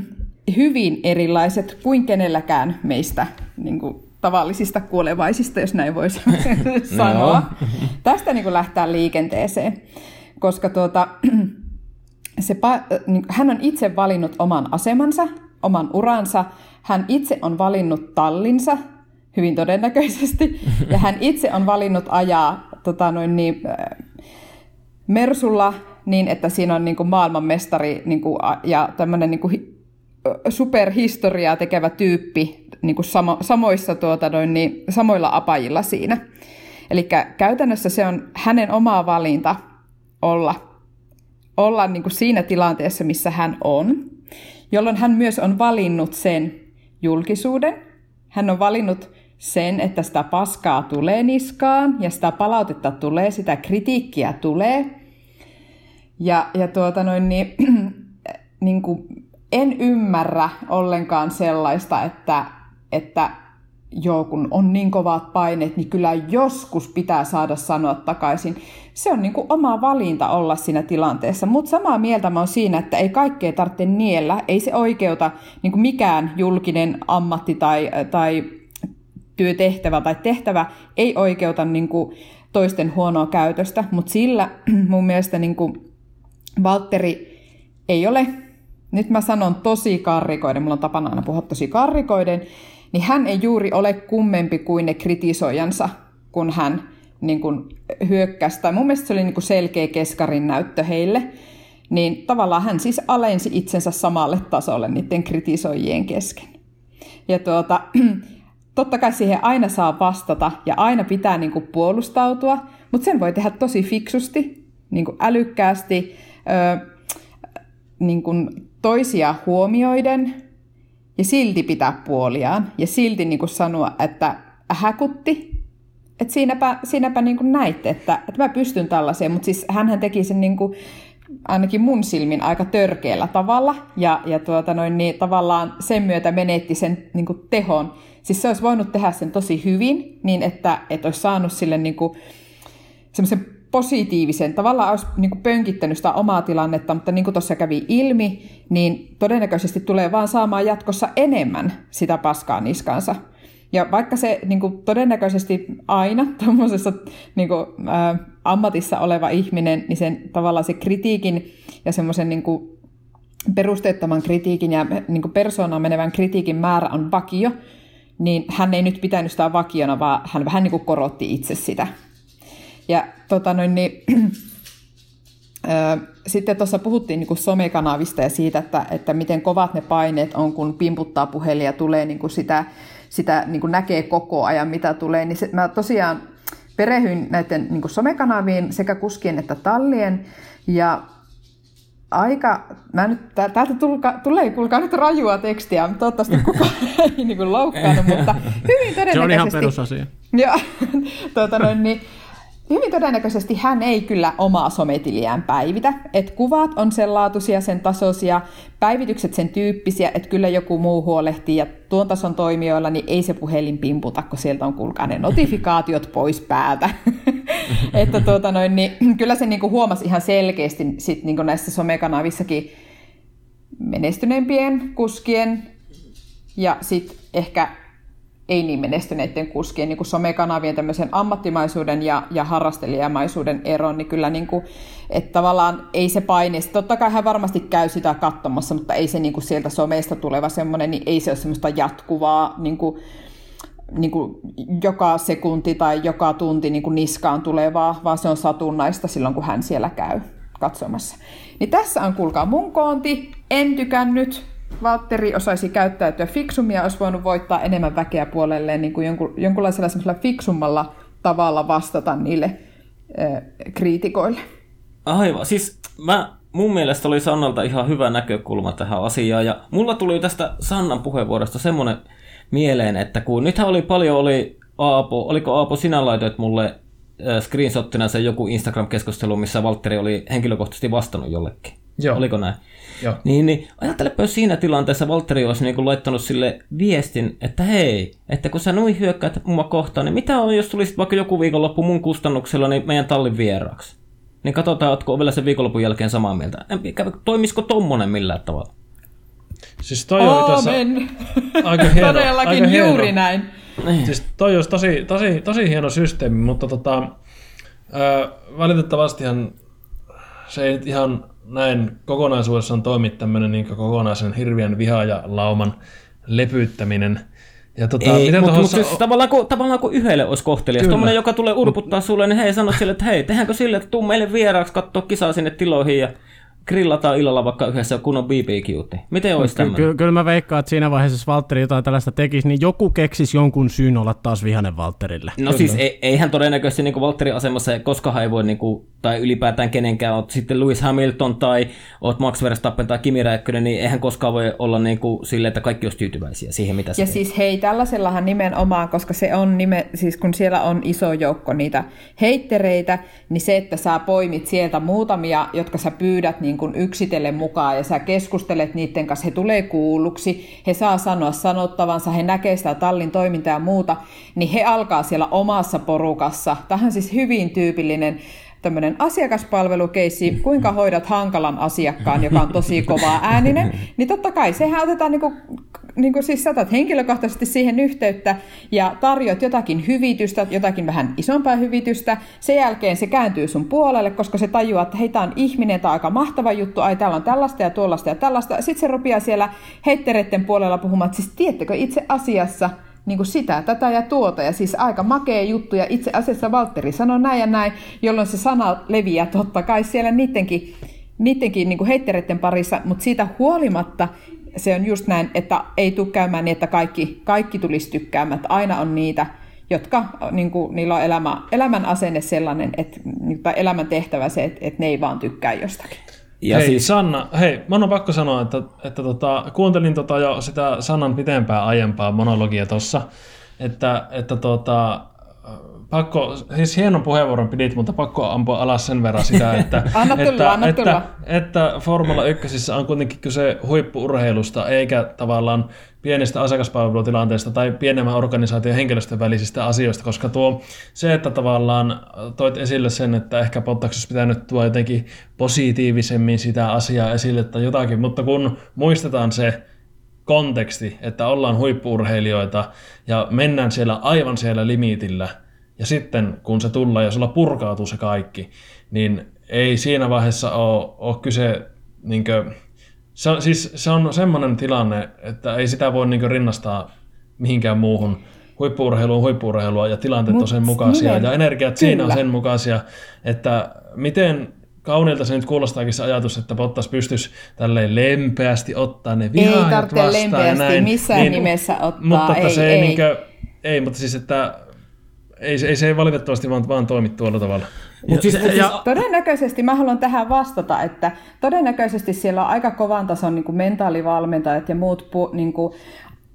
hyvin erilaiset kuin kenelläkään meistä niin kuin tavallisista kuolevaisista, jos näin voisi sanoa. Tästä niin kuin lähtää liikenteeseen, koska tuota, se, niin, hän on itse valinnut oman asemansa, oman uransa, hän itse on valinnut tallinsa, hyvin todennäköisesti, ja hän itse on valinnut ajaa tota noin niin, Mersulla niin, että siinä on niin kuin maailmanmestari niin kuin, ja tämmöinen niin kuin, superhistoriaa tekevä tyyppi niin kuin samo, samoissa, tuota, noin, niin, samoilla apajilla siinä. Eli käytännössä se on hänen oma valinta olla, olla niin kuin siinä tilanteessa, missä hän on, jolloin hän myös on valinnut sen julkisuuden. Hän on valinnut sen, että sitä paskaa tulee niskaan ja sitä palautetta tulee, sitä kritiikkiä tulee. Ja, ja tuota noin, niin, niin kuin, en ymmärrä ollenkaan sellaista, että, että joo, kun on niin kovat paineet, niin kyllä joskus pitää saada sanoa takaisin. Se on niin kuin oma valinta olla siinä tilanteessa, mutta samaa mieltä mä oon siinä, että ei kaikkea tarvitse niellä, ei se oikeuta niin kuin mikään julkinen ammatti tai, tai työtehtävä tai tehtävä ei oikeuta niin kuin toisten huonoa käytöstä, mutta sillä mun mielestä niin kuin Valtteri ei ole, nyt mä sanon tosi karrikoiden, mulla on tapana aina puhua tosi karrikoiden, niin hän ei juuri ole kummempi kuin ne kritisoijansa, kun hän niin kuin hyökkäsi, tai mun mielestä se oli niin kuin selkeä keskarin näyttö heille, niin tavallaan hän siis alensi itsensä samalle tasolle niiden kritisoijien kesken. Ja tuota, totta kai siihen aina saa vastata ja aina pitää niin kuin puolustautua, mutta sen voi tehdä tosi fiksusti, niin kuin älykkäästi, ö, niin kuin toisia huomioiden ja silti pitää puoliaan ja silti niin kuin sanoa, että häkutti, että siinäpä, siinäpä niin kuin näitte, että, että mä pystyn tällaiseen, mutta siis hän teki sen niin kuin, ainakin mun silmin aika törkeällä tavalla ja, ja tuota noin, niin tavallaan sen myötä menetti sen niin kuin tehon. Siis se olisi voinut tehdä sen tosi hyvin niin, että, että olisi saanut sille niin kuin, semmoisen positiivisen, tavallaan olisi niin kuin pönkittänyt sitä omaa tilannetta, mutta niin kuin tuossa kävi ilmi, niin todennäköisesti tulee vaan saamaan jatkossa enemmän sitä paskaa niskansa. Ja vaikka se niin kuin todennäköisesti aina tuommoisessa niin kuin, ä, ammatissa oleva ihminen, niin sen tavallaan se kritiikin ja semmoisen niin perusteettoman kritiikin ja niin persoonaan menevän kritiikin määrä on vakio, niin hän ei nyt pitänyt sitä vakiona, vaan hän vähän niin kuin korotti itse sitä. Ja tota noin, niin, sitten tuossa puhuttiin niin kuin somekanavista ja siitä, että, että miten kovat ne paineet on, kun pimputtaa puhelin ja tulee niin kuin sitä, sitä niin kuin näkee koko ajan, mitä tulee. Niin se, mä tosiaan perehyin näiden niin kuin somekanaviin sekä kuskien että tallien. Ja aika, mä nyt, täältä tulka, tulee kuulkaa nyt rajua tekstiä, toivottavasti kukaan ei niin kuin loukkaannut, mutta hyvin todennäköisesti... Se on ihan perusasia. Joo, tuota noin, niin, hyvin todennäköisesti hän ei kyllä omaa sometiliään päivitä. Et kuvat on sen laatuisia, sen tasoisia, päivitykset sen tyyppisiä, että kyllä joku muu huolehtii. Ja tuon tason toimijoilla niin ei se puhelin pimputa, kun sieltä on kuulkaa ne notifikaatiot pois päältä. että tuota noin, niin, kyllä se niinku huomasi ihan selkeästi sit niinku näissä somekanavissakin menestyneempien kuskien ja sitten ehkä ei niin menestyneiden kuskien niin somekanavien tämmöisen ammattimaisuuden ja, ja harrastelijamaisuuden eron, niin kyllä niin kuin, että tavallaan ei se paine, totta kai hän varmasti käy sitä katsomassa, mutta ei se niin kuin sieltä somesta tuleva semmoinen, niin ei se ole semmoista jatkuvaa niin kuin, niin kuin joka sekunti tai joka tunti niin kuin niskaan tulevaa, vaan se on satunnaista silloin, kun hän siellä käy katsomassa. Niin tässä on, kuulkaa, mun koonti. En tykännyt, Valtteri osaisi käyttäytyä fiksummin ja olisi voinut voittaa enemmän väkeä puolelleen niin kuin jonkun, jonkunlaisella fiksummalla tavalla vastata niille äh, kriitikoille. Aivan, siis mä, mun mielestä oli Sannalta ihan hyvä näkökulma tähän asiaan ja mulla tuli tästä Sannan puheenvuorosta semmoinen mieleen, että kun nythän oli paljon, oli Aapo, oliko Aapo sinä laitoit mulle screenshottina se joku Instagram-keskustelu, missä Valtteri oli henkilökohtaisesti vastannut jollekin. Joo. Oliko näin? Joo. Niin, niin ajattelepa, jos siinä tilanteessa Valtteri olisi niin kuin laittanut sille viestin, että hei, että kun sä noin hyökkäät mua kohtaan, niin mitä on, jos tulisit vaikka joku viikonloppu mun kustannuksella niin meidän tallin vieraaksi? Niin katsotaan, ootko vielä sen viikonlopun jälkeen samaa mieltä. Toimisiko tommonen millään tavalla? Siis toi on tässä aika hieno. Todellakin aika juuri hieno. näin. Niin. Siis toi olisi tosi, tosi, tosi hieno systeemi, mutta tota, ö, valitettavastihan se ei ihan näin kokonaisuudessaan toimi tämmöinen niin kokonaisen hirviän viha ja lauman lepyyttäminen. Ja tota, ei, mutta tuossa... mut siis tavallaan, kun, tavallaan kun yhdelle olisi kohtelias, tuommoinen, joka tulee urputtaa sulle, niin hei, sano sille, että hei, tehdäänkö sille, että tuu meille vieraaksi katsoa kisaa sinne tiloihin ja grillataan illalla vaikka yhdessä kunnon BBQ. Miten olisi tämmöinen? Ky- kyllä mä veikkaan, että siinä vaiheessa, jos Valtteri jotain tällaista tekisi, niin joku keksisi jonkun syyn olla taas vihanen Valtterille. No kyllä. siis ei, eihän todennäköisesti niin Valtterin asemassa koska ei voi, niin kuin, tai ylipäätään kenenkään, oot sitten Lewis Hamilton tai oot Max Verstappen tai Kimi Räikkönen, niin eihän koskaan voi olla niin kuin sille, että kaikki olisi tyytyväisiä siihen, mitä se Ja siis hei, tällaisellahan nimenomaan, koska se on nime, siis kun siellä on iso joukko niitä heittereitä, niin se, että sä poimit sieltä muutamia, jotka sä pyydät niin kuin yksitellen mukaan ja sä keskustelet niiden kanssa, he tulee kuulluksi, he saa sanoa sanottavansa, he näkee sitä tallin toimintaa ja muuta, niin he alkaa siellä omassa porukassa. Tähän siis hyvin tyypillinen tämmöinen asiakaspalvelukeissi, kuinka hoidat hankalan asiakkaan, joka on tosi kovaa ääninen, niin totta kai sehän otetaan niin kuin, niin kuin siis satat henkilökohtaisesti siihen yhteyttä ja tarjoat jotakin hyvitystä, jotakin vähän isompaa hyvitystä. Sen jälkeen se kääntyy sun puolelle, koska se tajuaa, että hei, tämä on ihminen, tämä on aika mahtava juttu, ai täällä on tällaista ja tuollaista ja tällaista. Sitten se rupeaa siellä heittereiden puolella puhumaan, että siis tiedättekö itse asiassa, niin kuin sitä, tätä ja tuota. Ja siis aika makea juttu. Ja itse asiassa Valtteri sanoi näin ja näin, jolloin se sana leviää totta kai siellä niidenkin, niidenkin niin heittereiden parissa. Mutta siitä huolimatta se on just näin, että ei tule käymään niin, että kaikki, kaikki tulisi tykkäämään. Että aina on niitä, jotka niin kuin, niillä on elämä, elämän asenne sellainen, että, tai elämän tehtävä se, että, että ne ei vaan tykkää jostakin. Ja hei siis... Sanna, hei, mä on pakko sanoa, että, että tota, kuuntelin tota jo sitä Sannan pitempää aiempaa monologia tuossa, että, että tota, pakko, siis hienon puheenvuoron pidit, mutta pakko ampua alas sen verran sitä, että, anna tulla, että, anna että, tulla. että Formula 1 on kuitenkin kyse huippuurheilusta, eikä tavallaan pienestä asiakaspalvelutilanteesta tai pienemmän organisaation henkilöstön välisistä asioista, koska tuo se, että tavallaan toit esille sen, että ehkä Bottas pitänyt tuoda jotenkin positiivisemmin sitä asiaa esille tai jotakin, mutta kun muistetaan se konteksti, että ollaan huippuurheilijoita ja mennään siellä aivan siellä limitillä, ja sitten kun se tulee ja sulla purkautuu se kaikki, niin ei siinä vaiheessa ole, ole kyse niinkö, se, on, siis se on semmoinen tilanne, että ei sitä voi niin rinnastaa mihinkään muuhun. Huippuurheilu on huippuurheilua ja tilanteet Mut on sen mukaisia nimen- ja energiat siinä on kyllä. sen mukaisia, että miten kauniilta se nyt kuulostaakin se ajatus, että Bottas pystyisi tälleen lempeästi ottaa ne vihaajat tarvitse vastaan lempeästi näin. missään nimessä ottaa, Mutta että ei, se ei. Niinkö, ei, mutta siis että ei, ei se ei valitettavasti vaan, vaan toimi tuolla tavalla. Mutta siis, ja- ja, Todennäköisesti mä haluan tähän vastata, että todennäköisesti siellä on aika kovan tason niin kuin mentaalivalmentajat ja muut niin kuin,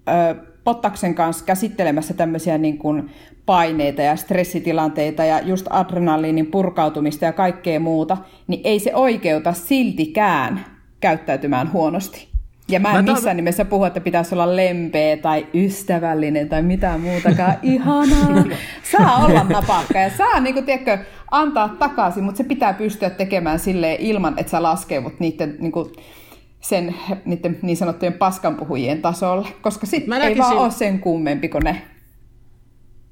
ö, Pottaksen kanssa käsittelemässä tämmöisiä niin kuin paineita ja stressitilanteita ja just adrenaliinin purkautumista ja kaikkea muuta, niin ei se oikeuta siltikään käyttäytymään huonosti. Ja mä en Mä ta- missään nimessä puhu, että pitäisi olla lempeä tai ystävällinen tai mitään muutakaan. Ihanaa. Saa olla napakka ja saa niin kuin, tiedätkö, antaa takaisin, mutta se pitää pystyä tekemään silleen ilman, että sä laskeudut niiden, niin kuin, sen, niiden niin sanottujen paskanpuhujien tasolle, koska sitten ei vaan ole sen kummempi kuin ne.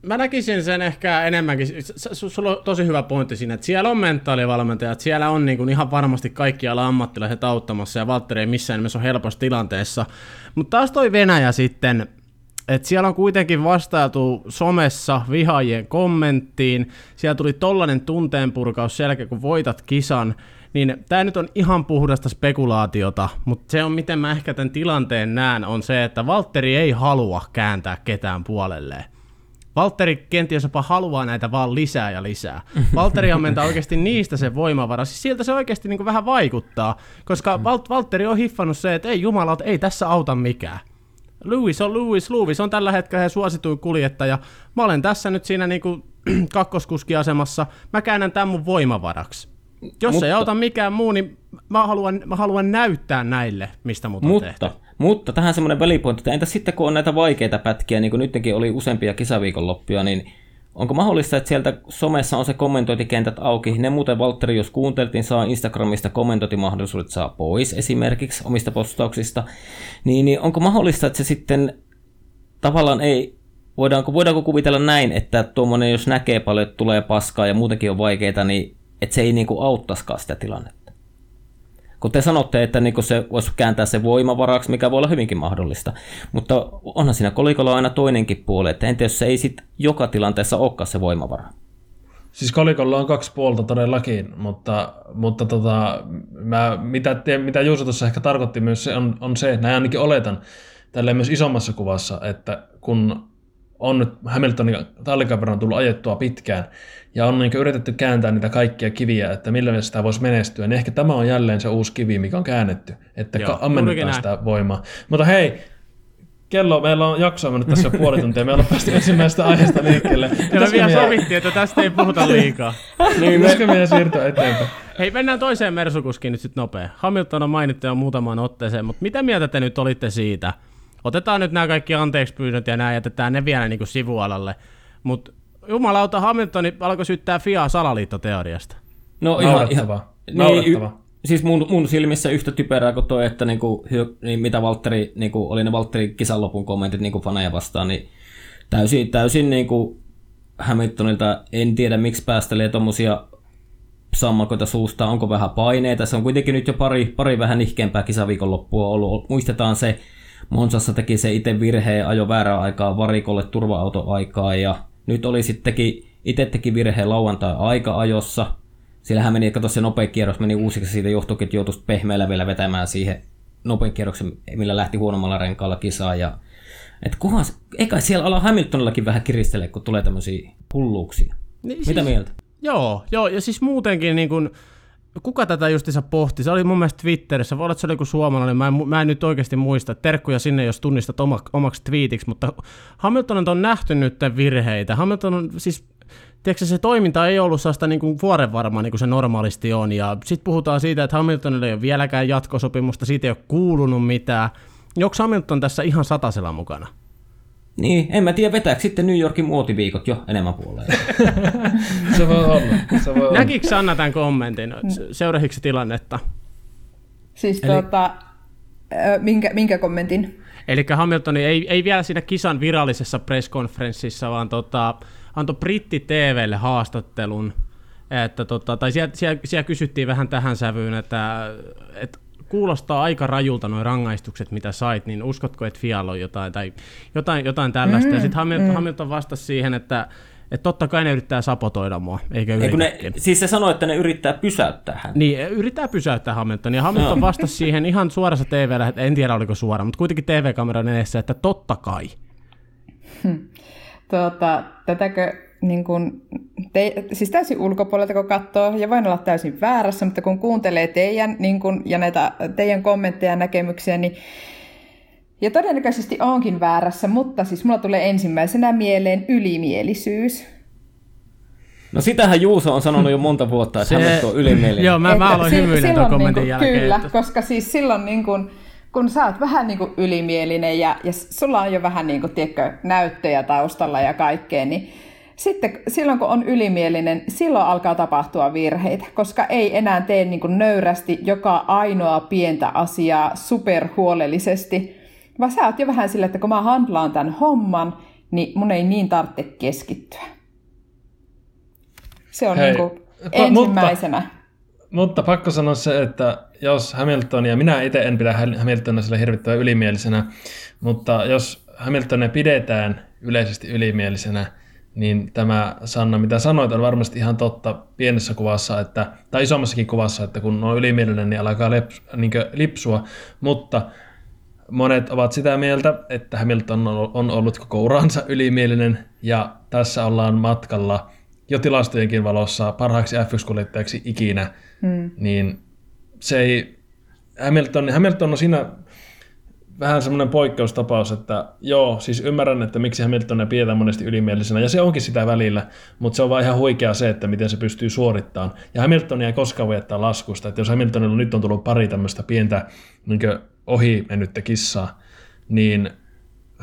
Mä näkisin sen ehkä enemmänkin, sulla on tosi hyvä pointti siinä, että siellä on mentaalivalmentajat, siellä on niin kuin ihan varmasti kaikkialla ammattilaiset auttamassa ja Valtteri ei missään nimessä ole helpossa tilanteessa. Mutta taas toi Venäjä sitten, että siellä on kuitenkin vastailtu somessa vihaajien kommenttiin, siellä tuli tollanen tunteenpurkaus jälkeen, kun voitat kisan, niin tämä nyt on ihan puhdasta spekulaatiota, mutta se on miten mä ehkä tämän tilanteen näen, on se, että Valtteri ei halua kääntää ketään puolelleen. Valtteri kenties jopa haluaa näitä vaan lisää ja lisää. Valtteri ammentaa oikeasti niistä se voimavara. Siis siltä se oikeasti niin vähän vaikuttaa, koska Val- Valtteri on hiffannut se, että ei jumalat, ei tässä auta mikään. Lewis on Lewis, Lewis on tällä hetkellä he suosituin kuljettaja. Mä olen tässä nyt siinä niinku kakkoskuskiasemassa. Mä käännän tämän mun voimavaraksi. Jos Mutta... Mutta- ei auta mikään muu, niin mä haluan, mä haluan näyttää näille, mistä mut on tehty. mutta, mutta tähän semmoinen välipointti, että entä sitten kun on näitä vaikeita pätkiä, niin kuin nytkin oli useampia kisaviikonloppuja, niin onko mahdollista, että sieltä somessa on se kommentointikentät auki? Ne muuten Valtteri, jos kuunteltiin, saa Instagramista kommentointimahdollisuudet saa pois esimerkiksi omista postauksista. Niin, niin onko mahdollista, että se sitten tavallaan ei, voidaanko, voidaanko kuvitella näin, että tuommoinen, jos näkee paljon, että tulee paskaa ja muutenkin on vaikeita, niin että se ei niin kuin auttaisikaan sitä tilannetta? Kun te sanotte, että niin se voisi kääntää se voimavaraksi, mikä voi olla hyvinkin mahdollista. Mutta onhan siinä kolikolla aina toinenkin puoli, että entä jos se ei sit joka tilanteessa olekaan se voimavara? Siis kolikolla on kaksi puolta todellakin, mutta, mutta tota, mä, mitä, mitä Juuso tuossa ehkä tarkoitti myös se on, on se, että näin ainakin oletan tälleen myös isommassa kuvassa, että kun on nyt Hamiltonin tallikaveron tullut ajettua pitkään ja on niin yritetty kääntää niitä kaikkia kiviä, että millä sitä voisi menestyä, niin ehkä tämä on jälleen se uusi kivi, mikä on käännetty, että Joo, ammennetaan sitä voimaa. Mutta hei, kello, meillä on jaksoa mennyt tässä jo puoli tuntia, me ollaan päästy ensimmäisestä aiheesta liikkeelle. Ja me Pitäisikö vielä sovittiin, että tästä ei puhuta liikaa. niin, pitäisikö meidän siirtyä eteenpäin? Hei, mennään toiseen Mersukuskiin nyt sitten nopea. Hamilton on mainittu jo muutamaan otteeseen, mutta mitä mieltä te nyt olitte siitä? Otetaan nyt nämä kaikki anteeksi pyynnöt ja nämä jätetään ne vielä niin kuin sivualalle. Mutta jumalauta, Hamilton alkoi syyttää Fiaa salaliittoteoriasta. No Naurettavaa. Niin, Naurettavaa. y- siis mun, mun silmissä yhtä typerää kuin toi, että niinku, hyö, niin mitä Valtteri, niinku, oli ne Valtterin kisan lopun kommentit niinku faneja vastaan, niin täysin, täysin niinku Hamiltonilta en tiedä miksi päästelee tommosia sammakoita suusta, onko vähän paineita. Se on kuitenkin nyt jo pari, pari vähän nihkeämpää kisaviikonloppua ollut. Muistetaan se, Monsassa teki se itse virheen, ajo väärää aikaa varikolle turva-autoaikaa ja nyt oli sittenkin, itse teki virheen lauantai aika-ajossa. Sillähän meni, kato se nopea kierros meni uusiksi, siitä johtuikin, että joutui pehmeällä vielä vetämään siihen nopean kierroksen, millä lähti huonommalla renkaalla kisaa. Ja, et kuvas, eikä siellä ala Hamiltonillakin vähän kiristele, kun tulee tämmöisiä hulluuksia. Niin, Mitä mieltä? Joo, joo, ja siis muutenkin niin kun, kuka tätä justiinsa pohti? Se oli mun mielestä Twitterissä, voi olla, että se oli joku suomalainen, mä en, mä en nyt oikeasti muista. Terkkuja sinne, jos tunnistat oma, omaksi twiitiksi, mutta Hamilton on nähty nyt virheitä. Hamilton on siis, tiedätkö, se toiminta ei ollut sellaista niin kuin vuorenvarma, niin kuin se normaalisti on. Ja sitten puhutaan siitä, että Hamiltonille ei ole vieläkään jatkosopimusta, siitä ei ole kuulunut mitään. Onko Hamilton tässä ihan satasella mukana? Niin, en mä tiedä, vetääkö sitten New Yorkin muotiviikot jo enemmän puoleen. Se voi olla. Se voi olla. Näkikö Sanna tämän kommentin? Seurahiko se tilannetta? Siis tuota, ö, minkä, minkä kommentin? Eli Hamilton ei, ei vielä siinä kisan virallisessa presskonferenssissa, vaan tota, antoi Britti TVlle haastattelun, että tota, tai siellä, siellä, siellä, kysyttiin vähän tähän sävyyn, että, että kuulostaa aika rajulta nuo rangaistukset, mitä sait, niin uskotko, että Fialla on jotain, tai jotain, jotain tällaista? Mm, ja sitten Hamilton, mm. Hamilton vastasi siihen, että että totta kai ne yrittää sapotoida mua, eikä yritä. Ne, siis se sanoi, että ne yrittää pysäyttää hän. Niin, yrittää pysäyttää Hamilton. Ja Hamilton no. vastasi siihen ihan suorassa tv en tiedä oliko suora, mutta kuitenkin TV-kameran edessä, että totta kai. Hmm. Tuota, tätäkö niin kun, te, siis täysin ulkopuolelta kun katsoo, ja voin olla täysin väärässä, mutta kun kuuntelee teidän niin kun, ja näitä teidän kommentteja ja näkemyksiä, niin ja todennäköisesti onkin väärässä, mutta siis mulla tulee ensimmäisenä mieleen ylimielisyys. No sitähän Juuso on sanonut jo monta vuotta, että se, hän on ylimielinen. Joo, mä, mä aloin hymyilemään tuon kommentin niin jälkeen. Kyllä, että... koska siis silloin niin kuin, kun sä oot vähän niin kuin ylimielinen ja, ja sulla on jo vähän niin kuin, tiedätkö, näyttöjä taustalla ja kaikkea, niin sitten silloin kun on ylimielinen, silloin alkaa tapahtua virheitä, koska ei enää tee niin kuin nöyrästi joka ainoa pientä asiaa superhuolellisesti, vaan sä oot jo vähän sillä, että kun mä handlaan tämän homman, niin mun ei niin tarvitse keskittyä. Se on Hei, niin kuin ensimmäisenä. Mutta, mutta pakko sanoa se, että jos Hamilton, ja minä itse en pidä Hamiltonia sille hirvittävän ylimielisenä, mutta jos Hamiltonia pidetään yleisesti ylimielisenä, niin tämä Sanna, mitä sanoit, on varmasti ihan totta pienessä kuvassa, että, tai isommassakin kuvassa, että kun on ylimielinen, niin alkaa leps, niin lipsua, mutta monet ovat sitä mieltä, että Hamilton on ollut koko uransa ylimielinen, ja tässä ollaan matkalla jo tilastojenkin valossa parhaaksi F1-kuljettajaksi ikinä, hmm. niin se ei, Hamilton, Hamilton on siinä vähän semmoinen poikkeustapaus, että joo, siis ymmärrän, että miksi Hamiltonia pidetään monesti ylimielisenä, ja se onkin sitä välillä, mutta se on vaan ihan huikea se, että miten se pystyy suorittamaan. Ja Hamiltonia ei koskaan voi jättää laskusta, että jos Hamiltonilla nyt on tullut pari tämmöistä pientä niin ohi mennyttä kissaa, niin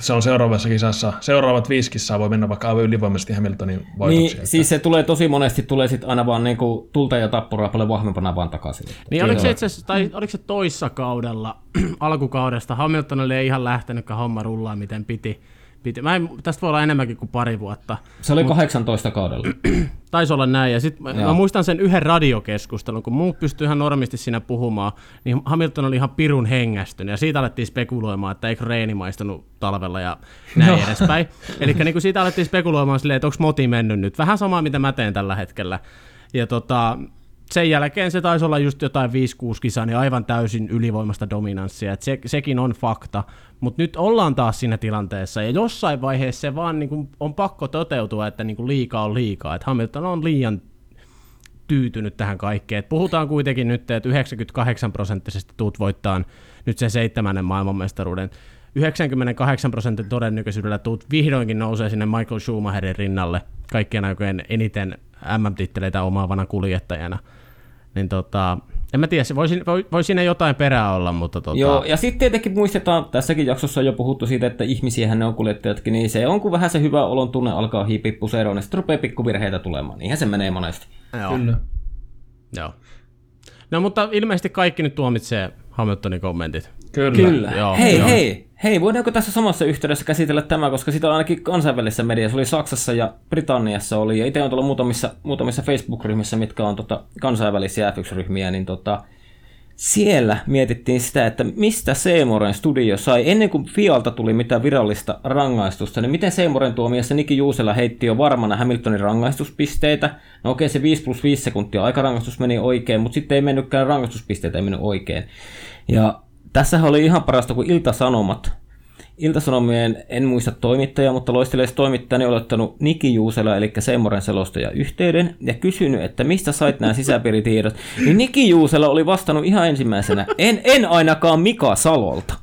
se on seuraavassa kisassa, seuraavat viisi kissaa voi mennä vaikka aivan ylivoimaisesti Hamiltonin voitoksi. Niin, siis se tulee tosi monesti, tulee sitten aina vaan niinku tulta ja tappuraa paljon vahvempana vaan takaisin. Niin oliko se, itse tai oliko se toissa kaudella, alkukaudesta, Hamiltonille ei ihan lähtenytkään homma rullaa miten piti, piti. Mä en, tästä voi olla enemmänkin kuin pari vuotta. Se oli mut, 18 kaudella. Taisi olla näin. Ja sit mä, mä, muistan sen yhden radiokeskustelun, kun muut pystyi ihan normisti siinä puhumaan, niin Hamilton oli ihan pirun hengästynyt. Ja siitä alettiin spekuloimaan, että eikö reeni maistunut talvella ja näin no. edespäin. Eli niin siitä alettiin spekuloimaan silleen, että onko moti mennyt nyt. Vähän samaa, mitä mä teen tällä hetkellä. Ja tota, sen jälkeen se taisi olla just jotain 5-6 kisaa, niin aivan täysin ylivoimasta dominanssia. Et se, sekin on fakta. Mutta nyt ollaan taas siinä tilanteessa, ja jossain vaiheessa se vaan niin kuin on pakko toteutua, että niin kuin liikaa on liikaa. Että Hamilton on liian tyytynyt tähän kaikkeen. Et puhutaan kuitenkin nyt, että 98 prosenttisesti tuut voittaa nyt sen seitsemännen maailmanmestaruuden. 98 prosentin todennäköisyydellä tuut vihdoinkin nousee sinne Michael Schumacherin rinnalle kaikkien aikojen eniten MM-titteleitä omaavana kuljettajana niin tota, en mä tiedä, voi, voi, voi siinä jotain perää olla, mutta tota... Joo, ja sitten tietenkin muistetaan, tässäkin jaksossa on jo puhuttu siitä, että ihmisiähän ne on kuljettajatkin, niin se on, kun vähän se hyvä olon tunne alkaa hiipiä puseroon, niin sitten rupeaa pikkuvirheitä tulemaan. Niinhän se menee monesti. Joo. Kyllä. Joo. No mutta ilmeisesti kaikki nyt tuomitsee Hamiltonin kommentit. Kyllä. Kyllä. Joo, hei, joo. hei, hei, voidaanko tässä samassa yhteydessä käsitellä tämä, koska sitä on ainakin kansainvälisessä mediassa, oli Saksassa ja Britanniassa oli, ja itse on tullut muutamissa, muutamissa Facebook-ryhmissä, mitkä on tota, kansainvälisiä F1-ryhmiä, niin tota, siellä mietittiin sitä, että mistä Seemoren studio sai, ennen kuin Fialta tuli mitään virallista rangaistusta, niin miten Seemoren tuomiossa Niki Juusela heitti jo varmana Hamiltonin rangaistuspisteitä. No okei, se 5 plus 5 sekuntia aikarangaistus meni oikein, mutta sitten ei mennytkään rangaistuspisteitä, ei mennyt oikein. Ja tässä oli ihan parasta, kun Ilta-Sanomat, Iltasanomien, en muista toimittajaa, mutta loisteleessa toimittajani oli ottanut Niki Juusela, eli Seemoren selostaja, yhteyden ja kysynyt, että mistä sait nämä sisäpiiritiedot. Niin Niki Juusela oli vastannut ihan ensimmäisenä, en, en ainakaan Mika Salolta.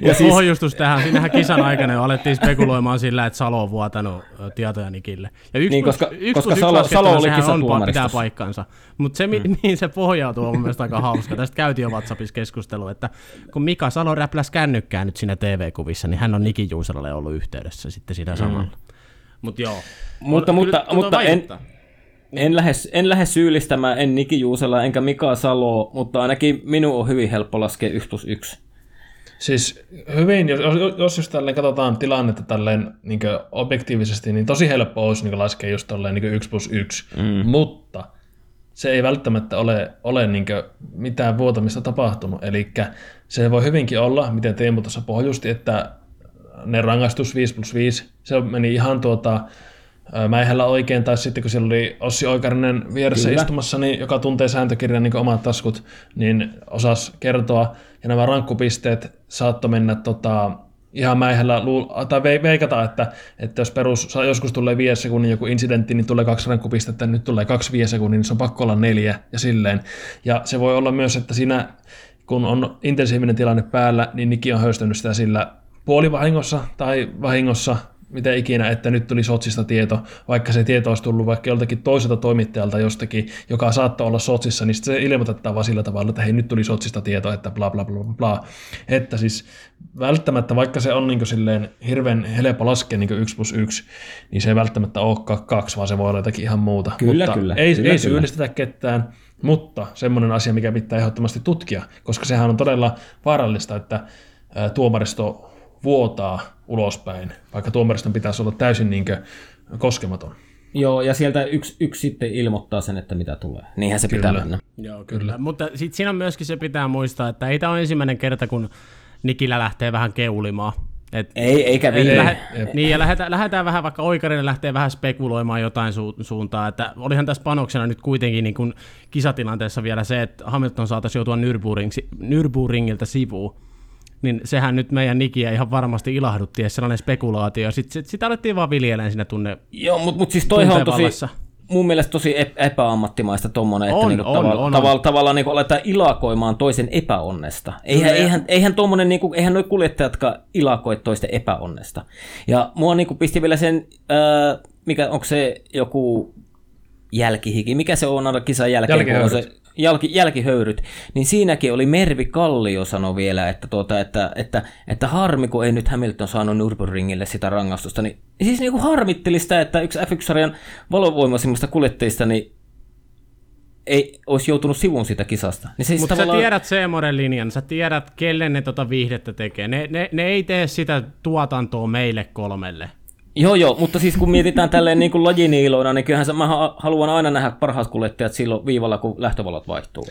ja siis... Pohjustus tähän, siinähän kisan aikana jo alettiin spekuloimaan sillä, että Salo on vuotanut tietoja Nikille. Ja yksi niin, koska, yksi koska Salo, Salo oli on, pitää paikkansa. Mutta se, mm. mihin se pohjautuu, on mielestäni aika hauska. Tästä käytiin jo WhatsAppissa keskustelu, että kun Mika Salo räpläs kännykkää nyt siinä TV-kuvissa, niin hän on Niki Juusalalle ollut yhteydessä sitten siinä samalla. Mm. Mut joo. Mutta, mutta, mutta en, en lähde, en lähde syyllistämään, en Niki Juusela enkä Mika Salo, mutta ainakin minun on hyvin helppo laskea 1 plus 1. Siis hyvin, jos, jos just tälleen katsotaan tilannetta tälleen niin objektiivisesti, niin tosi helppo olisi niin laskea just tolleen niin 1 plus 1, mm. mutta se ei välttämättä ole, ole niin mitään vuotamista tapahtunut. Eli se voi hyvinkin olla, miten Teemu tuossa pohjusti, että ne rangaistus 5 plus 5, se meni ihan tuota, mäihällä oikein, tai sitten kun siellä oli Ossi Oikarinen vieressä Kyllä. istumassa, niin joka tuntee sääntökirjan niin omat taskut, niin osas kertoa, ja nämä rankkupisteet saattoi mennä tota, ihan mäihällä, luul- tai veikata, että, että jos perus joskus tulee 5 sekunnin joku incidentti, niin tulee kaksi rankkupistettä, nyt tulee kaksi 5 sekunnin, niin se on pakko olla neljä ja silleen. Ja se voi olla myös, että siinä kun on intensiivinen tilanne päällä, niin Niki on höystänyt sitä sillä puolivahingossa tai vahingossa mitä ikinä, että nyt tuli Sotsista tieto, vaikka se tieto olisi tullut vaikka joltakin toiselta toimittajalta jostakin, joka saattoi olla Sotsissa, niin se ilmoitetaan vaan sillä tavalla, että hei nyt tuli Sotsista tieto, että bla bla bla bla. Että siis välttämättä, vaikka se on niin silleen hirveän helppo laskea niin 1 plus 1, niin se ei välttämättä ole kaksi, vaan se voi olla jotakin ihan muuta. Kyllä, Mutta kyllä. Ei, kyllä, ei syyllistetä ketään, mutta semmoinen asia, mikä pitää ehdottomasti tutkia, koska sehän on todella vaarallista, että tuomaristo vuotaa ulospäin, vaikka tuomariston pitäisi olla täysin niin koskematon. Joo, ja sieltä yksi, yksi sitten ilmoittaa sen, että mitä tulee. Niinhän se kyllä. pitää mennä. Joo, kyllä. kyllä. Mutta sitten siinä on myöskin se pitää muistaa, että ei tämä ole ensimmäinen kerta, kun Nikillä lähtee vähän keulimaan. Et, ei, eikä viime. Lähe, niin, ja lähdetään, lähdetään vähän, vaikka Oikarinen lähtee vähän spekuloimaan jotain su, suuntaa, että olihan tässä panoksena nyt kuitenkin niin kuin kisatilanteessa vielä se, että Hamilton saataisiin joutua Nürburgringiltä sivuun niin sehän nyt meidän Nikiä ihan varmasti ilahdutti, ja sellainen spekulaatio. Sitten sit, sitä alettiin vaan viljelemään siinä tunne Joo, mutta mut siis toihan on tosi, mun mielestä tosi epäammattimaista tuommoinen, että on, niinku on, tavalla, on, tavalla, tavallaan niinku aletaan ilakoimaan toisen epäonnesta. Eihän, eihän, eihän, tommonen, niinku, eihän noi kuljettajatkaan ilakoi toisten epäonnesta. Ja mua niinku pisti vielä sen, äh, mikä onko se joku jälkihiki, mikä se on aina kisan jälkeen, kun on se jälki, jälkihöyryt, niin siinäkin oli Mervi Kallio sano vielä, että, tuota, että, että, että harmi, kun ei nyt Hamilton saanut Nürburgringille sitä rangaistusta, niin siis niin kuin harmitteli sitä, että yksi F1-sarjan valovoimaisimmista kuljettajista niin ei olisi joutunut sivun siitä kisasta. Niin siis Mutta tavallaan... sä tiedät Seemoren linjan, sä tiedät, kelle ne tota viihdettä tekee. Ne, ne, ne ei tee sitä tuotantoa meille kolmelle. Joo, joo, mutta siis kun mietitään tälleen niin kuin lajiniiloina, niin kyllähän mä haluan aina nähdä parhaat kuljettajat silloin viivalla, kun lähtövalot vaihtuu.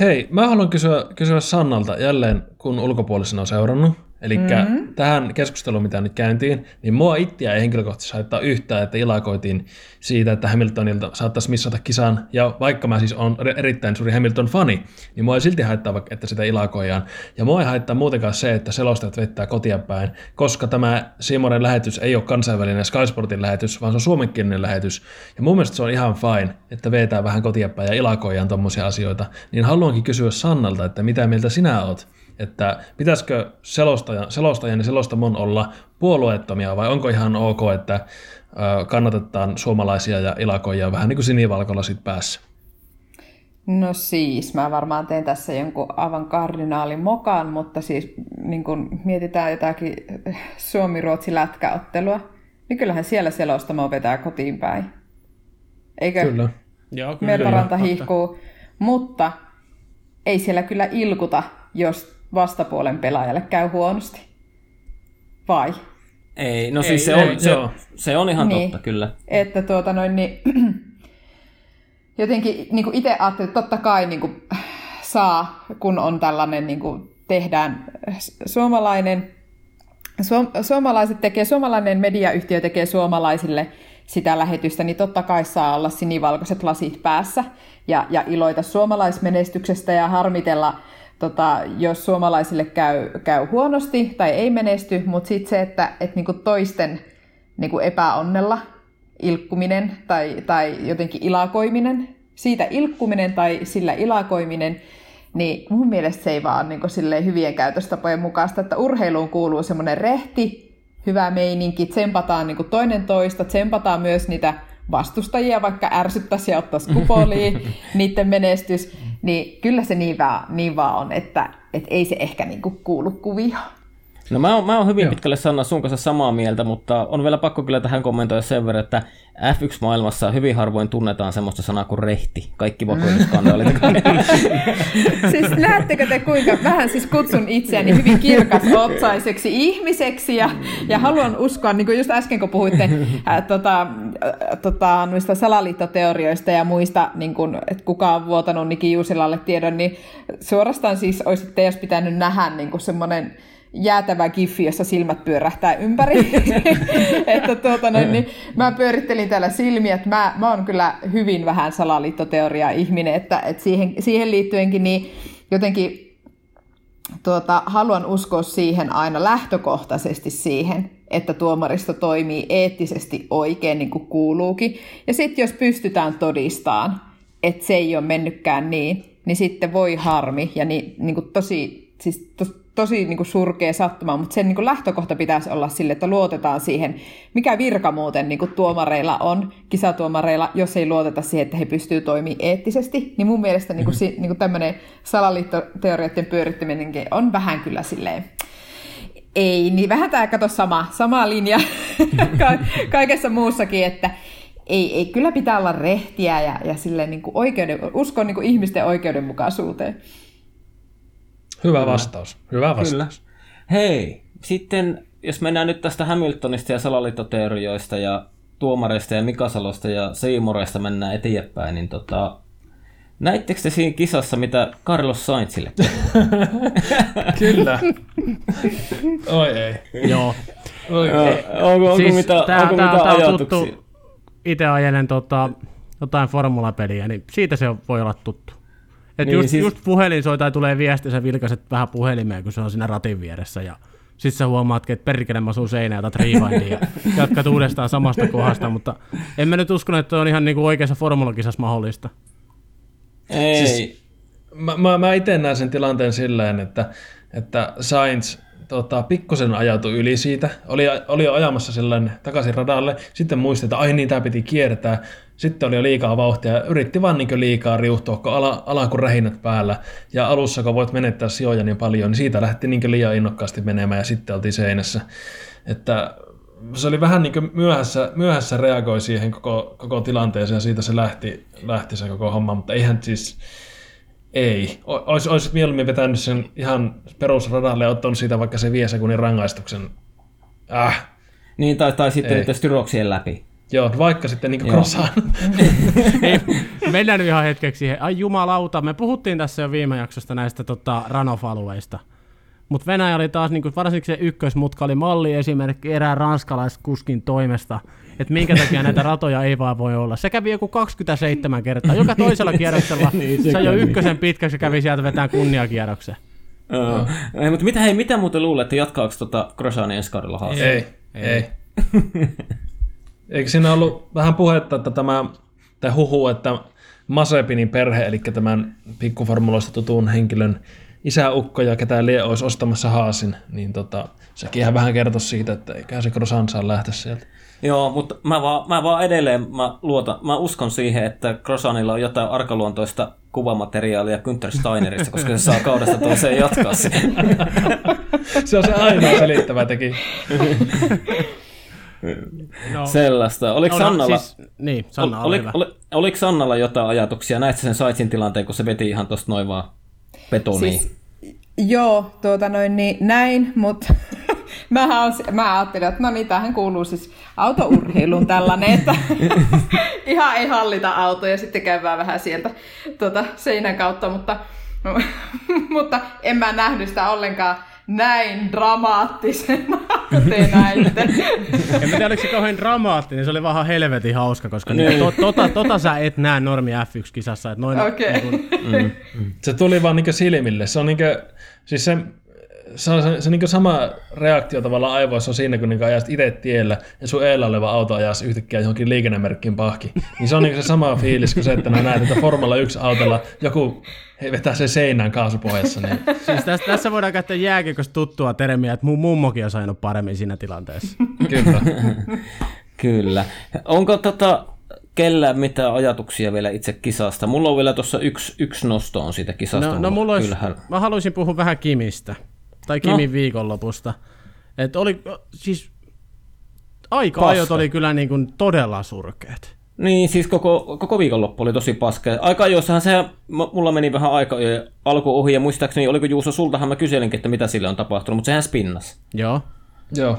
Hei, mä haluan kysyä, kysyä Sannalta jälleen, kun ulkopuolisena on seurannut. Eli mm-hmm. tähän keskusteluun, mitä nyt käyntiin, niin mua itseä ei henkilökohtaisesti haittaa yhtään, että ilakoitiin siitä, että Hamiltonilta saattaisi missata kisan. Ja vaikka mä siis on erittäin suuri Hamilton-fani, niin mua ei silti haittaa, että sitä ilakoidaan. Ja mua ei haittaa muutenkaan se, että selostajat vettää kotia päin, koska tämä Simoren lähetys ei ole kansainvälinen Sky Sportin lähetys, vaan se on suomenkielinen lähetys. Ja mun mielestä se on ihan fine, että vetää vähän kotia päin ja ilakoidaan tommosia asioita. Niin haluankin kysyä Sannalta, että mitä mieltä sinä oot että pitäisikö selostajan, selostajan ja selostamon olla puolueettomia vai onko ihan ok, että kannatetaan suomalaisia ja ilakoja vähän niin kuin sinivalkolasit päässä? No siis, mä varmaan teen tässä jonkun aivan kardinaalin mokan, mutta siis niin kun mietitään jotakin Suomi-Ruotsi lätkäottelua, niin kyllähän siellä selostamo vetää kotiin päin. Eikö? Kyllä. Joo, kyllä. Mertaranta hihkuu, mutta ei siellä kyllä ilkuta, jos vastapuolen pelaajalle käy huonosti. Vai? Ei, no siis ei, se, on, ei, se, se on ihan niin, totta, kyllä. Että tuota noin, niin, jotenkin niin itse ajattelin, että totta kai niin kuin, saa, kun on tällainen, niin kuin, tehdään suomalainen, suom, suomalaiset tekee, suomalainen mediayhtiö tekee suomalaisille sitä lähetystä, niin totta kai saa olla sinivalkoiset lasit päässä ja, ja iloita suomalaismenestyksestä ja harmitella tota, jos suomalaisille käy, käy huonosti tai ei menesty, mutta sitten se, että et niinku toisten niinku epäonnella ilkkuminen tai, tai jotenkin ilakoiminen, siitä ilkkuminen tai sillä ilakoiminen, niin mun mielestä se ei vaan niin hyvien käytöstapojen mukaista, että urheiluun kuuluu semmoinen rehti, hyvä meininki, tsempataan niin toinen toista, tsempataan myös niitä vastustajia, vaikka ärsyttäisi ja ottaisi kupoliin niiden menestys, niin kyllä se niin vaan, niin vaan on, että et ei se ehkä niinku kuulu kuvioon. No mä oon, mä oon hyvin Joo. pitkälle Sanna sun kanssa samaa mieltä, mutta on vielä pakko kyllä tähän kommentoida sen verran, että F1-maailmassa hyvin harvoin tunnetaan semmoista sanaa kuin rehti. Kaikki vakuutuskandaalit. siis näettekö te kuinka vähän siis kutsun itseäni hyvin kirkasotsaiseksi ihmiseksi ja, ja haluan uskoa, niin kuin just äsken kun puhuitte ää, tota, äh, tota, noista salaliittoteorioista ja muista, niin kun, että kuka on vuotanut Niki Juusilalle tiedon, niin suorastaan siis olisi teidän pitänyt nähdä niin semmoinen jäätävä giffi, jossa silmät pyörähtää ympäri. että tuota, noin, niin mä pyörittelin täällä silmiä, että mä, mä oon kyllä hyvin vähän salaliittoteoria ihminen, että, että siihen, siihen liittyenkin niin jotenkin tuota, haluan uskoa siihen aina lähtökohtaisesti siihen, että tuomaristo toimii eettisesti oikein niin kuin kuuluukin. Ja sitten jos pystytään todistamaan, että se ei ole mennytkään niin, niin sitten voi harmi ja niin, niin kuin tosi, siis tos, tosi niin kuin surkea sattuma, mutta sen niin kuin lähtökohta pitäisi olla sille, että luotetaan siihen, mikä virka muuten niin kuin tuomareilla on, kisatuomareilla, jos ei luoteta siihen, että he pystyvät toimimaan eettisesti, niin mun mielestä niin kuin, mm-hmm. niin kuin tämmöinen salaliittoteorioiden pyörittäminenkin on vähän kyllä silleen, ei, niin vähän tämä kato sama, sama linja kaikessa muussakin, että ei, ei, kyllä pitää olla rehtiä ja, ja silleen niin kuin oikeuden, uskon niin kuin ihmisten oikeudenmukaisuuteen. Hyvä Kyllä. vastaus. Hyvä vastaus. Kyllä. Hei, sitten jos mennään nyt tästä Hamiltonista ja salaliittoteorioista ja tuomareista ja Mikasalosta ja Seymourista mennään eteenpäin, niin tota, näittekö te siinä kisassa, mitä Carlos Sainzille Kyllä. Oi ei. Joo. Oi, ei. Onko, onko siis mitä, tää, onko tää, mitä tää ajatuksia? Itse ajelen tota, jotain formulapeliä, niin siitä se voi olla tuttu. Et niin, just, siis... just puhelin soi tai tulee viesti, sä vilkaset vähän puhelimeen, kun se on siinä ratin vieressä ja sitten sä huomaatkin, että perkele mä sun seinään tai rewindin ja jatkat uudestaan samasta kohdasta, mutta en mä nyt usko, että on ihan niinku oikeassa formulakisassa mahdollista. Ei. Siis, mä, mä, mä itse näen sen tilanteen silleen, että, että Sainz tota, pikkusen ajatu yli siitä, oli, oli jo ajamassa sellainen takaisin radalle, sitten muisti, että ai niin, tämä piti kiertää, sitten oli jo liikaa vauhtia ja yritti vaan niin liikaa riuhtua, kun ala, ala kun rähinät päällä. Ja alussa, kun voit menettää sijoja niin paljon, niin siitä lähti niin liian innokkaasti menemään ja sitten oltiin seinässä. Että se oli vähän niin myöhässä, myöhässä reagoi siihen koko, koko tilanteeseen ja siitä se lähti, lähti se koko homma, mutta eihän siis, ei. Ois, olisi mieluummin vetänyt sen ihan perusradalle ja ottanut siitä vaikka se vie sekunnin rangaistuksen. Äh. Niin, tai, tai sitten niiden styroksien läpi. Joo, vaikka sitten niin crossaan. Ei, mennään nyt ihan hetkeksi siihen. Ai jumalauta, me puhuttiin tässä jo viime jaksosta näistä tota, runoff-alueista. Mutta Venäjä oli taas, niin kuin, varsinkin se ykkösmutka oli malli esimerkki erään ranskalaiskuskin toimesta, että minkä takia näitä ratoja ei vaan voi olla. Se kävi joku 27 kertaa. Joka toisella kierroksella niin, se jo ykkösen pitkäksi kävi sieltä vetään kunniakierroksen. Uh, ei, mutta mitä, hei, mitä muuten luulette, jatkaako tota Grosjean ensi kaudella Ei, ei. ei. Eikö siinä ollut vähän puhetta, että tämä, tai huhu, että Masepinin perhe, eli tämän pikkuformuloista tutun henkilön isäukko ja ketä lie olisi ostamassa haasin, niin tota, sekin ihan vähän kertoi siitä, että eiköhän se Croissant saa lähteä sieltä. Joo, mutta mä vaan, mä vaan edelleen mä, luotan, mä uskon siihen, että Croissantilla on jotain arkaluontoista kuvamateriaalia Günther Steinerista, koska se saa kaudesta toiseen jatkaa sen. se on se ainoa selittävä teki. No. Sellaista. Oliko no, Sannalla, siis, niin, Sanna, ol, oliko, oli, oliko Sannalla jotain ajatuksia? Näetkö sen Saitsin tilanteen, kun se veti ihan tuosta noin vaan betoniin? Siis, joo, tuota noin, niin näin, mutta mä, mä ajattelin, että no niin, tähän kuuluu siis autourheiluun tällainen, että ihan ei hallita autoja, sitten käydään vähän sieltä tuota, seinän kautta, mutta, mutta en mä nähnyt sitä ollenkaan näin dramaattisena, kun te näitte. En tiedä, oliko se kauhean dramaattinen, se oli vähän helvetin hauska, koska niin. to, tota, tota sä et näe normi F1-kisassa. Että noin, okay. niin kuin, mm, mm. Se tuli vaan niin silmille. Se on niin kuin, siis se se on se, se niin sama reaktio tavallaan aivoissa on siinä, kun niin ajat itse tiellä ja sun eellä oleva auto ajaa yhtäkkiä johonkin liikennemerkkiin pahki. Niin se on niin se sama fiilis kuin se, että näet, että Formula 1-autolla joku he vetää sen seinään kaasupohjassa. Niin. Siis tässä, tässä voidaan käyttää jääkiekosta tuttua termiä, että mun mummokin on saanut paremmin siinä tilanteessa. Kyllä. Kyllä. Onko tota, kellä mitään ajatuksia vielä itse kisasta? Mulla on vielä tuossa yksi, yksi nosto on siitä kisasta. No, no mulla olisi, mä haluaisin puhua vähän Kimistä tai Kimin no. viikonlopusta. Et oli, siis aika-ajot oli kyllä niin kuin todella surkeat. Niin, siis koko, koko viikonloppu oli tosi paskea. Aika jossain se, mulla meni vähän aika alku ohi, ja muistaakseni, oliko Juuso, sultahan mä kyselinkin, että mitä sille on tapahtunut, mutta sehän spinnas. Joo. Joo.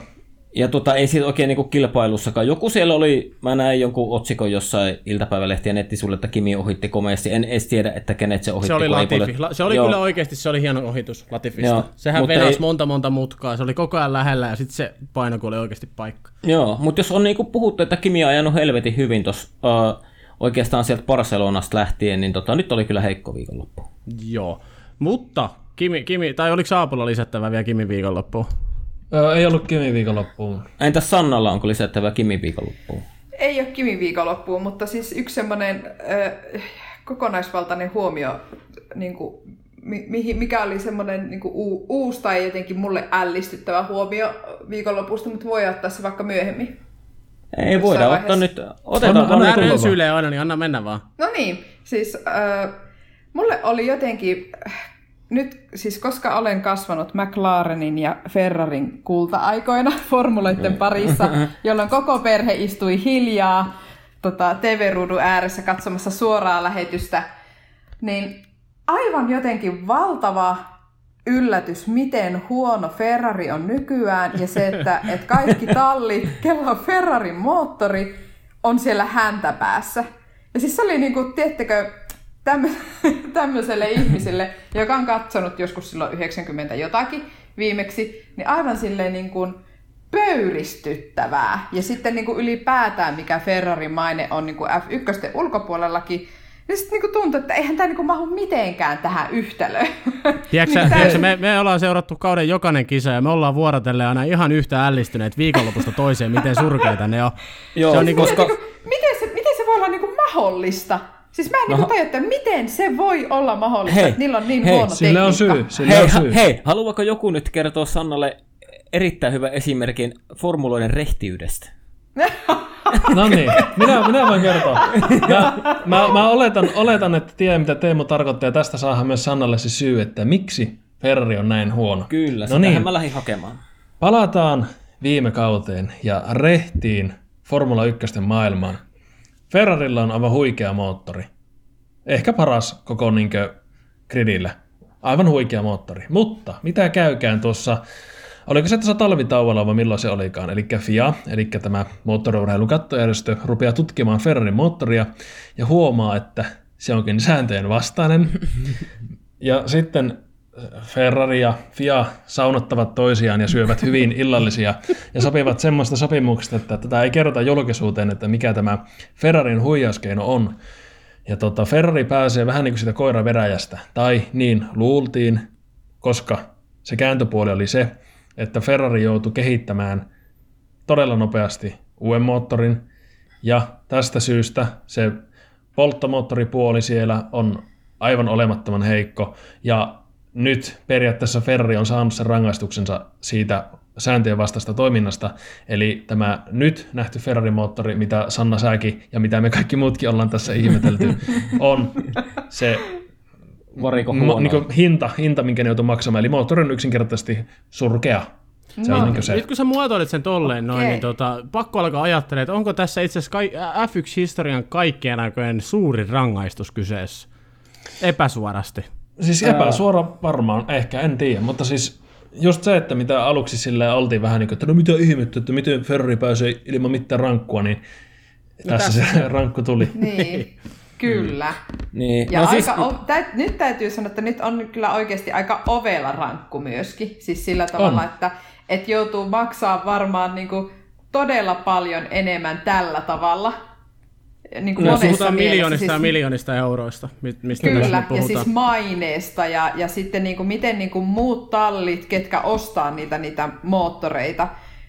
Ja tota, ei siitä oikein niinku kilpailussakaan. Joku siellä oli, mä näin jonkun otsikon jossain iltapäivälehti ja nettisulle, että Kimi ohitti komeasti. En edes tiedä, että kenet se ohitti. Se oli Latifi. paljon- La- Se oli Joo. kyllä oikeasti, se oli hieno ohitus Latifista. Joo, Sehän venasi ei- monta monta mutkaa, se oli koko ajan lähellä ja sitten se paino, kun oli oikeasti paikka. Joo, mutta jos on niinku puhuttu, että Kimi on ajanut helvetin hyvin tuossa uh, oikeastaan sieltä Barcelonasta lähtien, niin tota, nyt oli kyllä heikko viikonloppu. Joo. Mutta, Kimi, Kimi tai oliko Saapulla lisättävä vielä Kimi viikonloppuun? Öö, ei ollut Kimi viikonloppuun. Entäs Sannalla onko lisättävä Kimi viikonloppuun? Ei ole Kimi viikonloppuun, mutta siis yksi semmoinen äh, kokonaisvaltainen huomio, niin kuin, mi- mihin, mikä oli semmoinen niin kuin, uu, uusi tai jotenkin mulle ällistyttävä huomio viikonlopusta, mutta voi ottaa se vaikka myöhemmin. Ei voida vaiheessa. ottaa nyt, otetaan Anna- vaan anna aina, niin anna mennä vaan. No niin, siis äh, mulle oli jotenkin, nyt siis koska olen kasvanut McLarenin ja Ferrarin kulta-aikoina formuloiden parissa, jolloin koko perhe istui hiljaa tota, TV-ruudun ääressä katsomassa suoraa lähetystä, niin aivan jotenkin valtava yllätys, miten huono Ferrari on nykyään ja se, että, että kaikki tallit, kello on Ferrarin moottori, on siellä häntä päässä. Ja siis se oli niin kuin, tiettekö, tämmöiselle ihmiselle, joka on katsonut joskus silloin 90 jotakin viimeksi, niin aivan silleen niin kuin pöyristyttävää. Ja sitten niin kuin ylipäätään, mikä Ferrarin maine on niin kuin F1 ulkopuolellakin, niin sitten niin tuntuu, että eihän tämä niin mahdu mitenkään tähän yhtälöön. Tiedätkö, Niin tiedätkö me, me ollaan seurattu kauden jokainen kisa ja me ollaan vuorotellen aina ihan yhtä ällistyneet viikonlopusta toiseen, miten surkeita ne on. Joo, se on niinku, koska- Miten, miten, se, miten se voi olla niin mahdollista? Siis mä en no. No. niin tajua, että miten se voi olla mahdollista, Hei, että niillä on niin hei, huono Sille on syy. tekniikka. Hei, on ha, syy. hei, haluaako joku nyt kertoa Sannalle erittäin hyvän esimerkin formuloiden rehtiydestä? No niin, minä, minä voin kertoa. Mä, mä, mä oletan, oletan, että tiedän mitä Teemu tarkoittaa ja tästä saadaan myös Sannalle se syy, että miksi Ferrari on näin huono. Kyllä, no niin, mä lähdin hakemaan. palataan viime kauteen ja rehtiin Formula 1 maailmaan. Ferrarilla on aivan huikea moottori. Ehkä paras koko niinkö gridillä. Aivan huikea moottori. Mutta mitä käykään tuossa, oliko se tuossa talvitauolla vai milloin se olikaan, eli FIA, eli tämä moottoriurheilun kattojärjestö, rupeaa tutkimaan Ferrarin moottoria ja huomaa, että se onkin sääntöjen vastainen. Ja sitten Ferrari ja FIA saunottavat toisiaan ja syövät hyvin illallisia ja sopivat semmoista sopimuksesta, että tätä ei kerrota julkisuuteen, että mikä tämä Ferrarin huijauskeino on. Ja tota, Ferrari pääsee vähän niin kuin sitä koira veräjästä, tai niin luultiin, koska se kääntöpuoli oli se, että Ferrari joutui kehittämään todella nopeasti uuden moottorin, ja tästä syystä se polttomoottoripuoli siellä on aivan olemattoman heikko, ja nyt periaatteessa Ferrari on saanut sen rangaistuksensa siitä sääntöjen vastaista toiminnasta, eli tämä nyt nähty Ferrari-moottori, mitä Sanna säkin ja mitä me kaikki muutkin ollaan tässä ihmetelty, on se Variko mo- niin hinta, hinta, minkä ne joutuu maksamaan, eli moottori on yksinkertaisesti surkea. Se No, on niin se. Nyt kun sä muotoilit sen tolleen noin, Okei. niin tota, pakko alkaa ajattelemaan, että onko tässä itse asiassa kai- F1-historian kaikkien aikojen suurin rangaistus kyseessä? Epäsuorasti. Siis epäsuora varmaan, ehkä, en tiedä, mutta siis just se, että mitä aluksi sillä oltiin vähän niin kuin, että no mitä ihmettä, että miten Ferrari pääsee ilman mitään rankkua, niin tässä se rankku tuli. Niin, kyllä. Niin, Ja no aika, siis, o, tä, nyt täytyy sanoa, että nyt on kyllä oikeasti aika ovela rankku myöskin. Siis sillä tavalla, On. että et joutuu maksaa varmaan niin kuin todella paljon enemmän tällä tavalla. Niin kuin No, puhutaan mielessä. miljoonista Siis- ja miljoonista euroista, mi- mistä tässä Kyllä, nyt ja puhutaan. siis maineesta ja, ja sitten niin kuin miten niin kuin muut tallit, ketkä ostaa niitä, niitä moottoreita,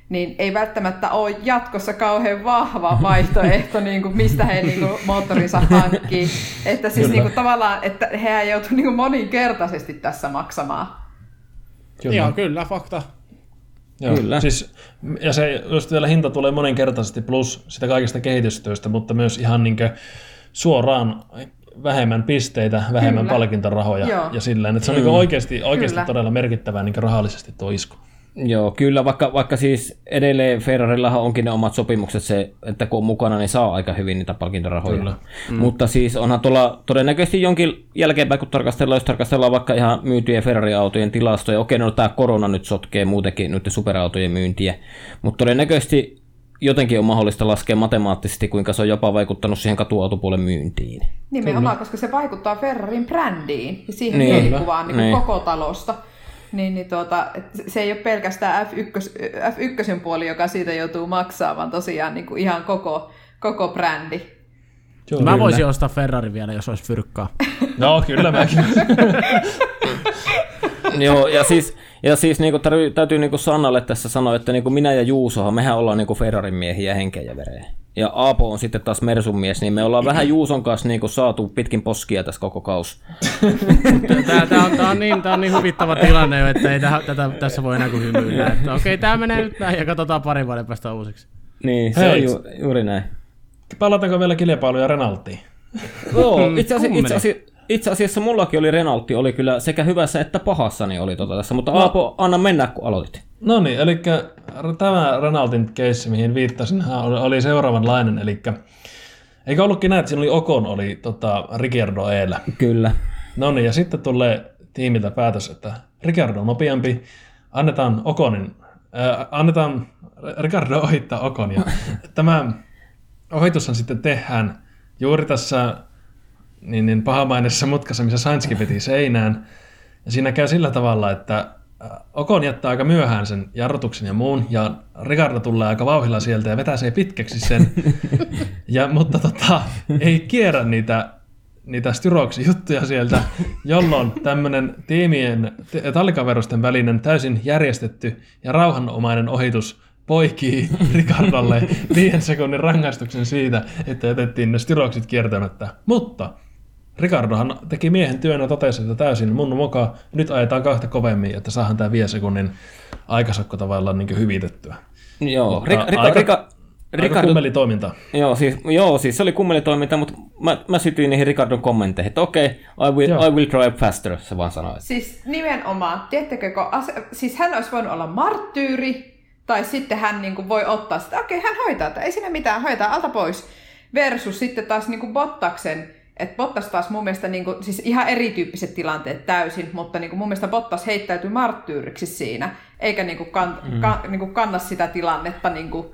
niin ei välttämättä ole jatkossa kauhean vahva vaihtoehto, niin kuin mistä he niin kuin moottorinsa hankkii. Että siis niin kuin tavallaan, että he joutuu niin kuin moninkertaisesti tässä maksamaan. Kyllä. Joo, kyllä, fakta. Joo. Kyllä. Siis, ja se just vielä hinta tulee moninkertaisesti plus sitä kaikista kehitystyöstä, mutta myös ihan niin suoraan vähemmän pisteitä, vähemmän Kyllä. palkintorahoja Joo. ja sillä että se on mm. oikeasti, oikeasti Kyllä. todella merkittävää niin rahallisesti tuo isku. Joo, kyllä, vaikka, vaikka siis edelleen Ferrarillahan onkin ne omat sopimukset, se, että kun on mukana, niin saa aika hyvin niitä palkintorahoja. Kyllä. Mm. Mutta siis onhan tuolla todennäköisesti jonkin jälkeenpäin, kun tarkastellaan, jos tarkastellaan vaikka ihan myytyjä Ferrari-autojen tilastoja, okei, no tämä korona nyt sotkee muutenkin nyt superautojen myyntiä, mutta todennäköisesti jotenkin on mahdollista laskea matemaattisesti, kuinka se on jopa vaikuttanut siihen katuautopuolen myyntiin. Nimenomaan, Kyllä. koska se vaikuttaa Ferrarin brändiin ja siihen niin. mielikuvaan niin niin. koko talosta. Niin, niin tuota, se ei ole pelkästään F1, F1 puoli, joka siitä joutuu maksaa, vaan tosiaan niin kuin ihan koko, koko brändi. Joo, mä voisin ostaa Ferrari vielä, jos olisi fyrkkaa. No, kyllä mäkin. Joo, ja siis, ja siis niin kuin, täytyy, täytyy niin kuin Sannalle tässä sanoa, että niin kuin minä ja Juusohan, mehän ollaan niin kuin Ferrarin miehiä henkeä ja vereen. Ja Aapo on sitten taas Mersun mies, niin me ollaan vähän Juuson kanssa niin kuin saatu pitkin poskia tässä koko kaus. Tämä, tämä, on, tämä, on niin, tämä on niin huvittava tilanne jo, että ei tähän, tätä, tässä voi enää kuin hymyillä. Että, okei, tämä menee nyt näin ja katsotaan parin vuoden päästä uusiksi. Niin, se Hei. on ju, juuri näin. Palataanko vielä kilpailuja Renaltiin? Joo, itse asiassa, itse asiassa, mullakin oli Renaltti, oli kyllä sekä hyvässä että pahassa niin oli tota tässä, mutta no. Aapo, anna mennä kun aloitit. No niin, eli tämä Renaltin keissi, mihin viittasin, oli seuraavanlainen, eli eikö ollutkin näin, että siinä oli Okon, oli tota, Ricardo Eellä. Kyllä. No niin, ja sitten tulee tiimiltä päätös, että Ricardo on nopeampi, annetaan Okonin, äh, annetaan Ricardo ohittaa Okon, ja tämä ohitushan sitten tehdään juuri tässä niin, niin pahamaineessa mutkassa, missä Sainzkin veti seinään. Ja siinä käy sillä tavalla, että äh, Okon jättää aika myöhään sen jarrutuksen ja muun, ja Ricardo tulee aika vauhilla sieltä ja vetää se pitkäksi sen. ja, mutta tota, ei kierrä niitä, niitä styroksi juttuja sieltä, jolloin tämmöinen tiimien, tallikaverusten välinen täysin järjestetty ja rauhanomainen ohitus poikii Ricardolle viiden sekunnin rangaistuksen siitä, että jätettiin ne styroksit kiertämättä. Mutta Ricardohan teki miehen työn ja totesi, että täysin mun mukaan nyt ajetaan kahta kovemmin, että saadaan tämä viiden sekunnin aikasakko tavallaan niin hyvitettyä. Joo, Rik- Rik- aika, Rika- Ricardo... kummeli toiminta. Joo siis, joo, siis se oli kummeli toiminta, mutta mä, mä sytyin niihin Ricardon kommentteihin, että okei, okay, I, will, I will drive faster, se vaan sanoi. Siis nimenomaan, tiedättekö, kun as- siis hän olisi voinut olla marttyyri, tai sitten hän niin kuin voi ottaa sitä, okei, okay, hän hoitaa, että ei siinä mitään, hoitaa alta pois. Versus sitten taas niin kuin Bottaksen, että Bottas taas mun mielestä, niin kuin, siis ihan erityyppiset tilanteet täysin, mutta niin kuin mun mielestä Bottas heittäytyy marttyyriksi siinä, eikä niin kuin kan, mm. ka, niin kuin kanna sitä tilannetta niin kuin,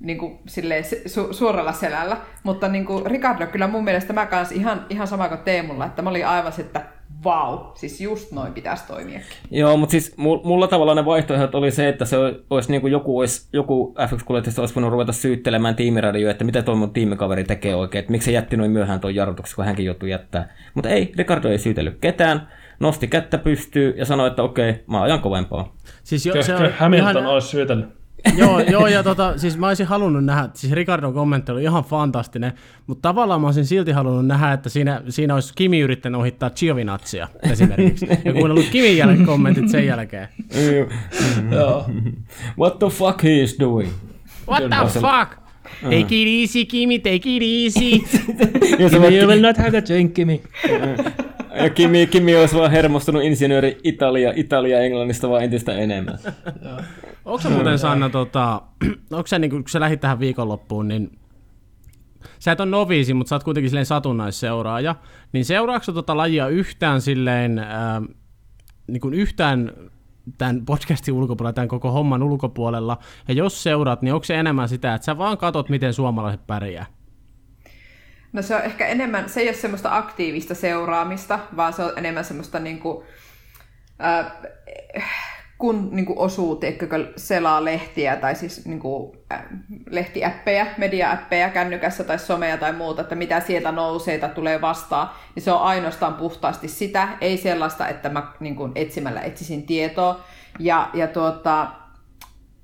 niin kuin silleen, su, suoralla selällä. Mutta niin kuin Ricardo kyllä mun mielestä mä kanssa ihan, ihan sama kuin Teemulla, että mä olin aivan että vau, siis just noin pitäisi toimia. Joo, mutta siis mulla tavallaan ne vaihtoehdot oli se, että se olisi niin kuin joku, olisi, joku F1-kuljettajista olisi voinut ruveta syyttelemään tiimiradioa, että mitä tuo mun tiimikaveri tekee oikein, että miksi se jätti noin myöhään tuon jarrutuksen, kun hänkin joutui jättää. Mutta ei, Ricardo ei syytellyt ketään, nosti kättä pystyy ja sanoi, että okei, mä ajan kovempaa. Siis jo, se on Hamilton ihan... olisi syytellyt joo, joo, ja tota, siis mä olisin halunnut nähdä, siis Ricardon kommentti oli ihan fantastinen, mutta tavallaan mä olisin silti halunnut nähdä, että siinä, siinä olisi Kimi yrittänyt ohittaa Giovinazia esimerkiksi, ja kuunnellut Kimin jälkeen kommentit sen jälkeen. What the fuck he is doing? What the fuck? Take it easy, Kimi, take it easy. You will not have a drink, Kimi. Ja Kimi, Kimi olisi vaan hermostunut insinööri Italia, Italia Englannista vaan entistä enemmän. Onko se muuten Sanna, tota, onko se, niin kun sä lähdit tähän viikonloppuun, niin sä et ole noviisi, mutta sä oot kuitenkin silleen satunnaisseuraaja, niin seuraatko tota lajia yhtään silleen, äh, niin kuin yhtään tämän podcastin ulkopuolella, tämän koko homman ulkopuolella, ja jos seuraat, niin onko se enemmän sitä, että sä vaan katot, miten suomalaiset pärjää? No se on ehkä enemmän, se ei ole semmoista aktiivista seuraamista, vaan se on enemmän semmoista niin kuin, äh, kun niin kuin osuu, teikkökö, selaa lehtiä tai siis niin kuin, äh, lehtiäppejä, media-äppejä kännykässä tai somea tai muuta, että mitä sieltä nousee tai tulee vastaan, niin se on ainoastaan puhtaasti sitä, ei sellaista, että mä niin kuin etsimällä etsisin tietoa. Ja, ja tuota,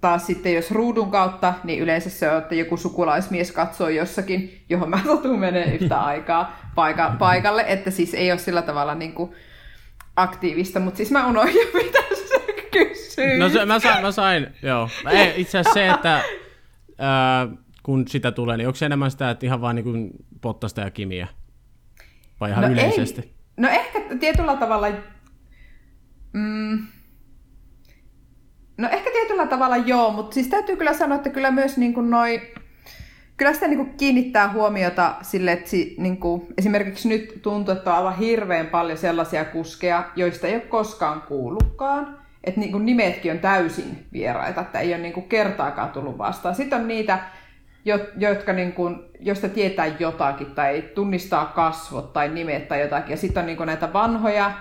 taas sitten jos ruudun kautta, niin yleensä se on, että joku sukulaismies katsoo jossakin, johon mä satun menee yhtä aikaa paika, paikalle, että siis ei ole sillä tavalla niin kuin aktiivista, mutta siis mä unohdin, mitä se kysyy. No se, mä, sain, mä sain, joo. Ei, itse asiassa se, että ää, kun sitä tulee, niin onko se enemmän sitä, että ihan vaan niin kuin Pottasta ja Kimiä? Vai ihan no yleisesti? Ei. No ehkä tietyllä tavalla... Mm, No ehkä tietyllä tavalla joo, mutta siis täytyy kyllä sanoa, että kyllä myös niin kuin noi, kyllä sitä niin kuin kiinnittää huomiota sille, että si, niin kuin, esimerkiksi nyt tuntuu, että on aivan hirveän paljon sellaisia kuskeja, joista ei ole koskaan kuullutkaan. Että niin kuin nimetkin on täysin vieraita, että ei ole niin kuin kertaakaan tullut vastaan. Sitten on niitä, jotka niin kuin, josta tietää jotakin tai tunnistaa kasvot tai nimet tai jotakin. Ja sitten on niin kuin näitä vanhoja,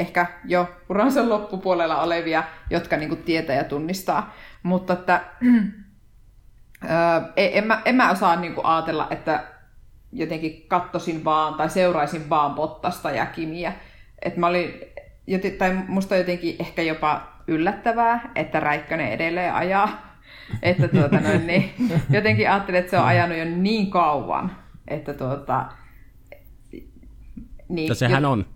ehkä jo uransa loppupuolella olevia, jotka niin kuin tietää ja tunnistaa. Mutta että, en, mä, en mä osaa niin kuin ajatella, että jotenkin kattosin vaan tai seuraisin vaan Bottasta ja Kimiä. Et mä olin, tai musta jotenkin ehkä jopa yllättävää, että Räikkönen edelleen ajaa. Että tuota, noin, niin, jotenkin ajattelin, että se on ajanut jo niin kauan, että tuota, niin, ja sehän on.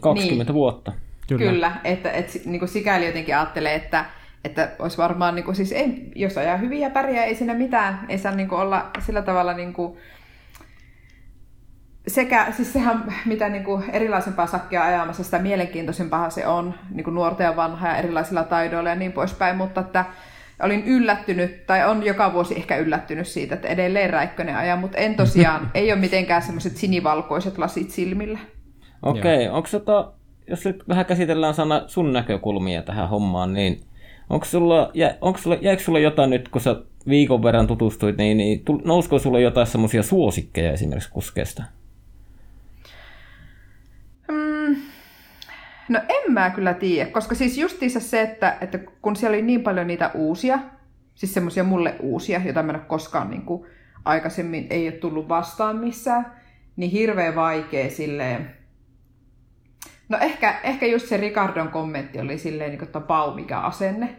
20 niin, vuotta. Kyllä, kyllä että, että niin sikäli jotenkin ajattelee, että, että olisi varmaan, niin kuin, siis ei, jos ajaa hyviä pärjää, ei siinä mitään, ei saa niin kuin, olla sillä tavalla niin kuin, sekä, siis sehän mitä niin kuin erilaisempaa sakkia ajamassa, sitä mielenkiintoisempaa se on, niin kuin nuorta ja vanhaa ja erilaisilla taidoilla ja niin poispäin, mutta että olin yllättynyt, tai on joka vuosi ehkä yllättynyt siitä, että edelleen Räikkönen ajaa, mutta en tosiaan, ei ole mitenkään semmoiset sinivalkoiset lasit silmillä. Okei, okay. onko tota, jos nyt vähän käsitellään sana sun näkökulmia tähän hommaan, niin onko sulla, jä, onko sulla, jäikö sulla jotain nyt, kun sä viikon verran tutustuit, niin, niin nousko sulla jotain semmoisia suosikkeja esimerkiksi kuskeesta? Mm, no en mä kyllä tiedä, koska siis justiinsa se, että, että kun siellä oli niin paljon niitä uusia, siis semmoisia mulle uusia, joita mä en ole koskaan niin kuin, aikaisemmin ei ole tullut vastaan missään, niin hirveän vaikea silleen No ehkä, ehkä just se Ricardon kommentti oli silleen, niin kuin, että pau mikä asenne,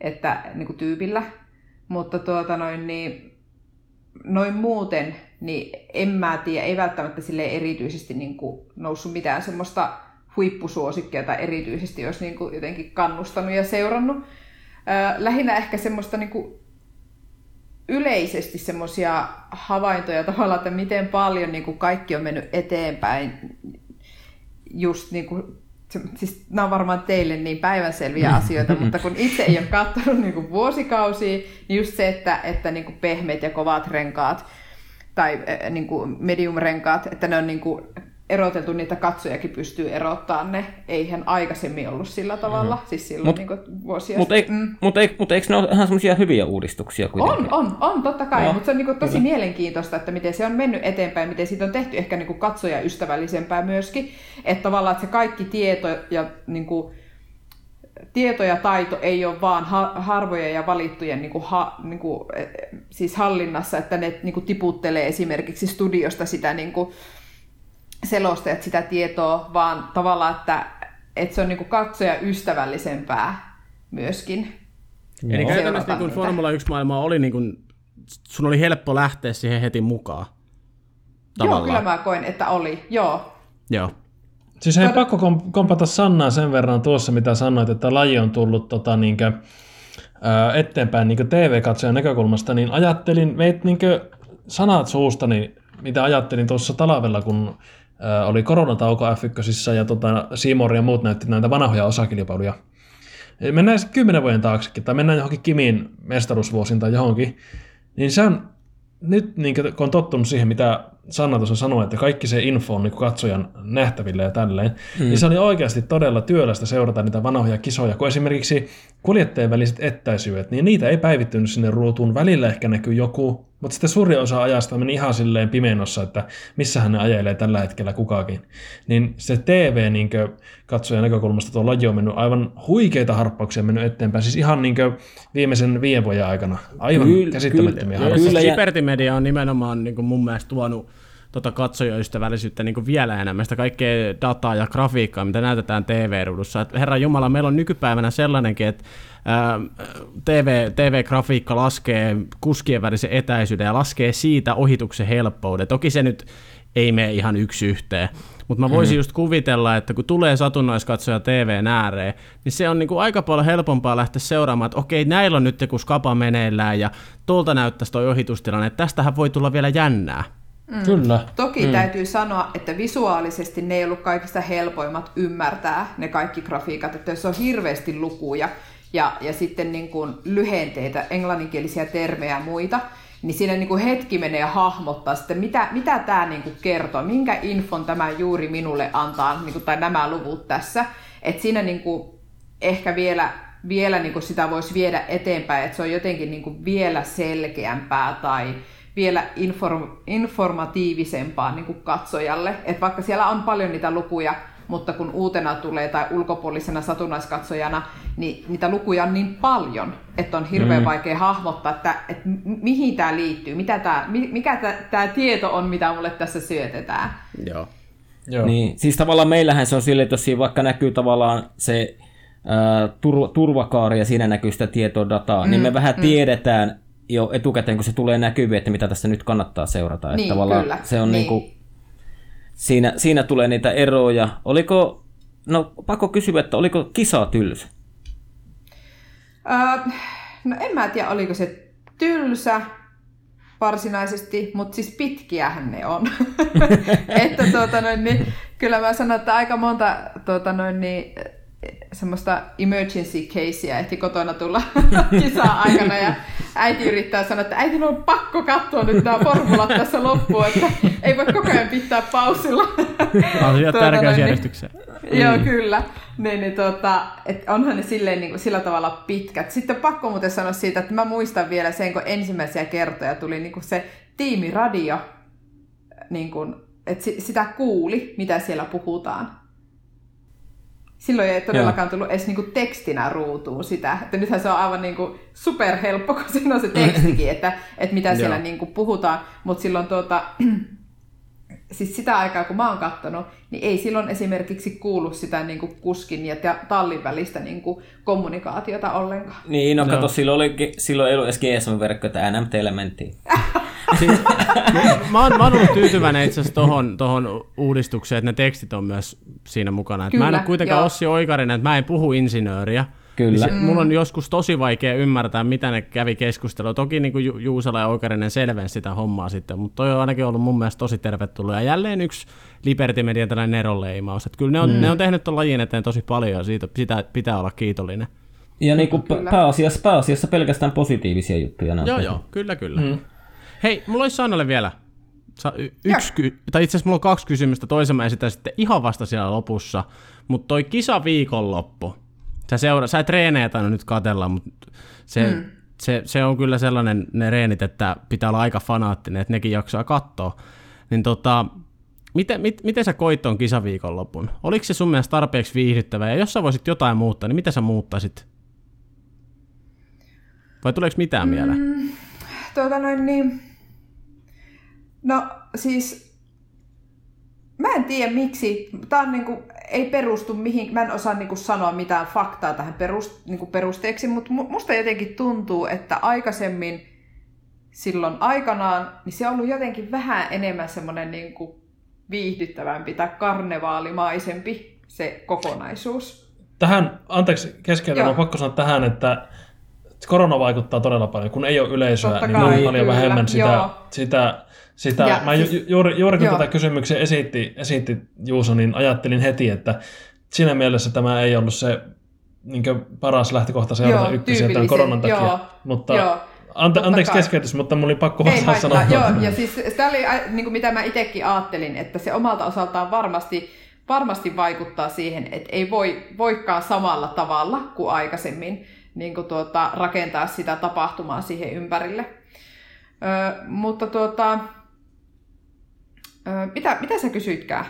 että niin kuin tyypillä. Mutta tuota noin, niin, noin muuten, niin en mä tiedä, ei välttämättä sille erityisesti niin kuin noussut mitään semmoista huippusuosikkia tai erityisesti olisi niin kuin jotenkin kannustanut ja seurannut. Lähinnä ehkä semmoista niin kuin yleisesti semmoisia havaintoja tavallaan, että miten paljon niin kuin kaikki on mennyt eteenpäin just niin kuin, siis nämä on varmaan teille niin päivänselviä asioita, mutta kun itse ei ole katsonut niin kuin vuosikausia, niin just se, että, että niin kuin pehmeät ja kovat renkaat tai niin kuin medium-renkaat, että ne on niin kuin eroteltu, niitä katsojakin pystyy erottaa ne. Eihän aikaisemmin ollut sillä tavalla, mm-hmm. siis silloin mut, niin vuosia Mutta eik, mm. mut eik, mut eikö ne ole ihan semmoisia hyviä uudistuksia kuitenkin? On, on, on totta kai, no, mutta se on niin kuin tosi kyllä. mielenkiintoista, että miten se on mennyt eteenpäin, miten siitä on tehty ehkä niin katsojaystävällisempää myöskin. Että tavallaan että se kaikki tieto ja niin kuin, tieto ja taito ei ole vaan harvoja ja valittujen niin kuin ha, niin kuin, e, siis hallinnassa, että ne niin kuin tiputtelee esimerkiksi studiosta sitä niin kuin, selostajat sitä tietoa, vaan tavallaan, että, että se on niin katsoja ystävällisempää myöskin. Eli käytännössä niin Formula 1-maailma oli, niin kuin, sun oli helppo lähteä siihen heti mukaan. Tavallaan. Joo, kyllä mä koin, että oli, joo. Joo. Siis ei Tod- pakko kompata Sannaa sen verran tuossa, mitä sanoit, että laji on tullut tota, niinkö, ää, eteenpäin niin TV-katsojan näkökulmasta, niin ajattelin, veit niin sanat suustani, mitä ajattelin tuossa talvella, kun oli koronatauko F1 ja tota, Seymour ja muut näytti näitä vanhoja osakilpailuja. Mennään kymmenen vuoden taaksekin, tai mennään johonkin Kimin mestaruusvuosiin tai johonkin, niin se on nyt niin kun on tottunut siihen, mitä Sanna tuossa sanoi, että kaikki se info on niin katsojan nähtävillä ja tälleen, mm. niin se oli oikeasti todella työlästä seurata niitä vanhoja kisoja, kun esimerkiksi kuljettajien väliset etäisyydet, niin niitä ei päivittynyt sinne ruutuun. Välillä ehkä näkyy joku, mutta sitten suurin osa ajasta meni ihan silleen pimeenossa, että missä hän ajelee tällä hetkellä kukakin. Niin se TV niin katsojan näkökulmasta tuo laji on mennyt aivan huikeita harppauksia mennyt eteenpäin, siis ihan niin viimeisen viiden vuoden aikana. Aivan kyllä, käsittämättömiä kyllä. Kyllä, ja Media on nimenomaan niin mun mielestä tuonut tota katsojaystävällisyyttä niin kuin vielä enemmän, sitä kaikkea dataa ja grafiikkaa, mitä näytetään TV-ruudussa. Herra Jumala, meillä on nykypäivänä sellainenkin, että TV, TV-grafiikka laskee kuskien välisen etäisyyden ja laskee siitä ohituksen helppouden. Toki se nyt ei mene ihan yksi yhteen. Mutta mä voisin mm. just kuvitella, että kun tulee satunnaiskatsoja TVn ääreen, niin se on niinku aika paljon helpompaa lähteä seuraamaan, että okei, näillä on nyt joku skapa meneillään ja tuolta näyttäisi toi ohitustilanne, että tästähän voi tulla vielä jännää. Mm. Kyllä. Toki mm. täytyy sanoa, että visuaalisesti ne ei ollut kaikista helpoimmat ymmärtää ne kaikki grafiikat, että jos on hirveästi lukuja, ja, ja sitten niin kuin lyhenteitä, englanninkielisiä termejä ja muita, niin siinä niin kuin hetki menee hahmottaa sitten, mitä, mitä tämä niin kuin kertoo, minkä infon tämä juuri minulle antaa, niin kuin, tai nämä luvut tässä. että siinä niin kuin ehkä vielä, vielä niin kuin sitä voisi viedä eteenpäin, että se on jotenkin niin kuin vielä selkeämpää tai vielä inform, informatiivisempaa niin kuin katsojalle. että vaikka siellä on paljon niitä lukuja, mutta kun uutena tulee tai ulkopuolisena satunnaiskatsojana, niin niitä lukuja on niin paljon, että on hirveän mm. vaikea hahmottaa, että, että mihin tämä liittyy, mitä tää, mikä tämä tieto on, mitä mulle tässä syötetään. Joo. Joo. Niin, siis tavallaan meillähän se on sille, että jos siinä vaikka näkyy tavallaan se ää, tur- turvakaari ja siinä näkyy sitä tietodataa, mm, niin me mm, vähän mm. tiedetään jo etukäteen, kun se tulee näkyviin, että mitä tässä nyt kannattaa seurata. Niin, että tavallaan kyllä. Se on niin. Niin kuin, siinä, siinä tulee niitä eroja. Oliko, no pakko kysyä, että oliko kisa tylsä? Öö, no en mä tiedä, oliko se tylsä varsinaisesti, mutta siis pitkiähän ne on. että tuota noin, niin, kyllä mä sanon, että aika monta tuota noin, niin, semmoista emergency casea ehti kotona tulla kisaa aikana ja äiti yrittää sanoa, että äiti on pakko katsoa nyt nämä formulat tässä loppuun, että ei voi koko ajan pitää pausilla. Asiat tuota, tärkeysjärjestykseen. Niin, Joo, kyllä. Niin, niin, tuota, et onhan ne silleen, niin kuin, sillä tavalla pitkät. Sitten pakko muuten sanoa siitä, että mä muistan vielä sen, kun ensimmäisiä kertoja tuli niin kuin se tiimiradio, niin kuin, että sitä kuuli, mitä siellä puhutaan silloin ei todellakaan tullut edes niinku tekstinä ruutuun sitä. Että nythän se on aivan niinku superhelppo, kun siinä on se tekstikin, että, että mitä siellä niinku puhutaan. Mutta silloin tuota, siis sitä aikaa, kun mä oon katsonut, niin ei silloin esimerkiksi kuulu sitä niin kuin kuskin ja tallin välistä niin kuin kommunikaatiota ollenkaan. Niin, no, no. kato, silloin, oli, silloin ei ollut edes GSM-verkko, että NMT-elementtiin. siis, mä, oon, mä oon ollut tyytyväinen itse asiassa tohon, tohon uudistukseen, että ne tekstit on myös siinä mukana. Kyllä, mä en ole kuitenkaan joo. Ossi Oikarinen, että mä en puhu insinööriä. Kyllä. Niin se, mm. Mulla on joskus tosi vaikea ymmärtää, mitä ne kävi keskustelua. Toki niin kuin Ju- Juusala ja Oikarinen selvensi sitä hommaa sitten, mutta toi on ainakin ollut mun mielestä tosi tervetullut. Ja jälleen yksi Liberty Median tällainen neronleimaus. Että kyllä ne on, mm. ne on tehnyt tuon lajin eteen tosi paljon ja siitä sitä pitää olla kiitollinen. Ja niin kuin pääasiassa, pääasiassa pelkästään positiivisia juttuja. Joo, joo, kyllä, kyllä. Mm. Hei, mulla olisi Sannalle vielä yksi, ky- tai itse asiassa mulla on kaksi kysymystä. Toisen mä esitän sitten ihan vasta siellä lopussa. Mutta toi kisa viikonloppu, sä, seura- sä et treenejä tainnut nyt katella, mutta se, mm. se, se, on kyllä sellainen ne reenit, että pitää olla aika fanaattinen, että nekin jaksaa katsoa. Niin tota, miten, mit, miten sä koit ton kisaviikonlopun? Oliko se sun mielestä tarpeeksi viihdyttävä? Ja jos sä voisit jotain muuttaa, niin mitä sä muuttaisit? Vai tuleeko mitään mm, mieleen? Tuota noin niin... No siis Mä en tiedä miksi. Tämä on niinku, ei perustu mihin, mä en osaa niinku sanoa mitään faktaa tähän perust, niinku perusteeksi, mutta musta jotenkin tuntuu, että aikaisemmin silloin aikanaan, niin se on ollut jotenkin vähän enemmän semmoinen niinku viihdyttävämpi tai karnevaalimaisempi se kokonaisuus. Tähän, anteeksi keskeytän, on pakko sanoa tähän, että korona vaikuttaa todella paljon. Kun ei ole yleisöä, Totta niin kai, on paljon kyllä, vähemmän sitä, sitä sitä, ja mä siis, juuri, juuri kun joo. tätä kysymyksiä esitti, esitti Juuso, niin ajattelin heti, että siinä mielessä tämä ei ollut se niin paras lähtökohta seurata ykkösiä tämän koronan takia. Joo, mutta joo. Ante, anteeksi kai. keskeytys, mutta mulla oli pakko vastata sanoa. Joo, ja siis tämä oli niin kuin mitä mä itsekin ajattelin, että se omalta osaltaan varmasti, varmasti vaikuttaa siihen, että ei voi, voikaan samalla tavalla kuin aikaisemmin niin kuin tuota, rakentaa sitä tapahtumaa siihen ympärille. Ö, mutta tuota, mitä, mitä sä kysyitkään?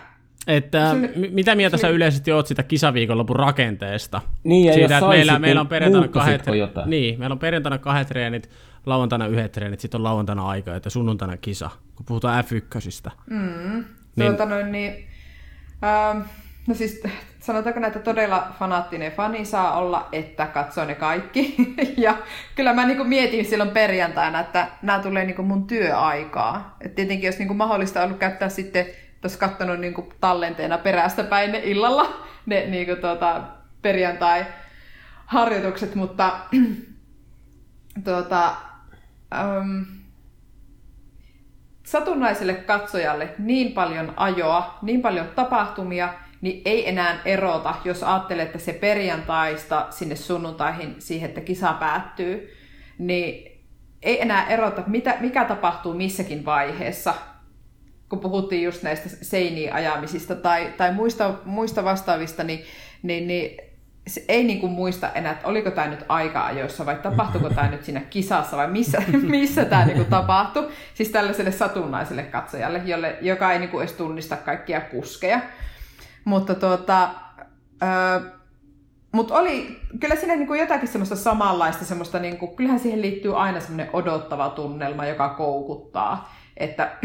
Että Kysyn... mitä mieltä sä yleisesti oot sitä kisaviikonlopun rakenteesta? Niin, ja Siitä, että meillä, niin meillä on perjantaina kahdet, niin, meillä on perjantaina kahdet treenit, lauantaina yhdet treenit, sitten on lauantaina aika, että sunnuntaina kisa, kun puhutaan F1. Mm, niin, tuota noin, niin, ähm, no siis sanotaanko näitä todella fanaattinen fani saa olla, että katsoo ne kaikki. ja kyllä mä niin mietin silloin perjantaina, että nämä tulee niin mun työaikaa. Et tietenkin jos niin mahdollista ollut käyttää sitten, tuossa katsonut niin tallenteena perästä päin ne illalla, ne niin tuota, perjantai-harjoitukset, mutta tuota, um, satunnaiselle katsojalle niin paljon ajoa, niin paljon tapahtumia – niin ei enää erota, jos ajattelee, että se perjantaista sinne sunnuntaihin siihen, että kisa päättyy, niin ei enää erota, mitä, mikä tapahtuu missäkin vaiheessa, kun puhuttiin just näistä seiniin ajamisista tai, tai muista, muista vastaavista, niin, niin, niin se ei niin kuin muista enää, että oliko tämä nyt aika-ajoissa vai tapahtuiko tämä nyt siinä kisassa vai missä, missä tämä niin kuin tapahtui. Siis tällaiselle satunnaiselle katsojalle, jolle, joka ei niin kuin edes tunnista kaikkia kuskeja. Mutta tuota, ö, mut oli, kyllä siinä niin kuin jotakin semmoista samanlaista, semmoista, niin kuin, kyllähän siihen liittyy aina semmoinen odottava tunnelma, joka koukuttaa. Että,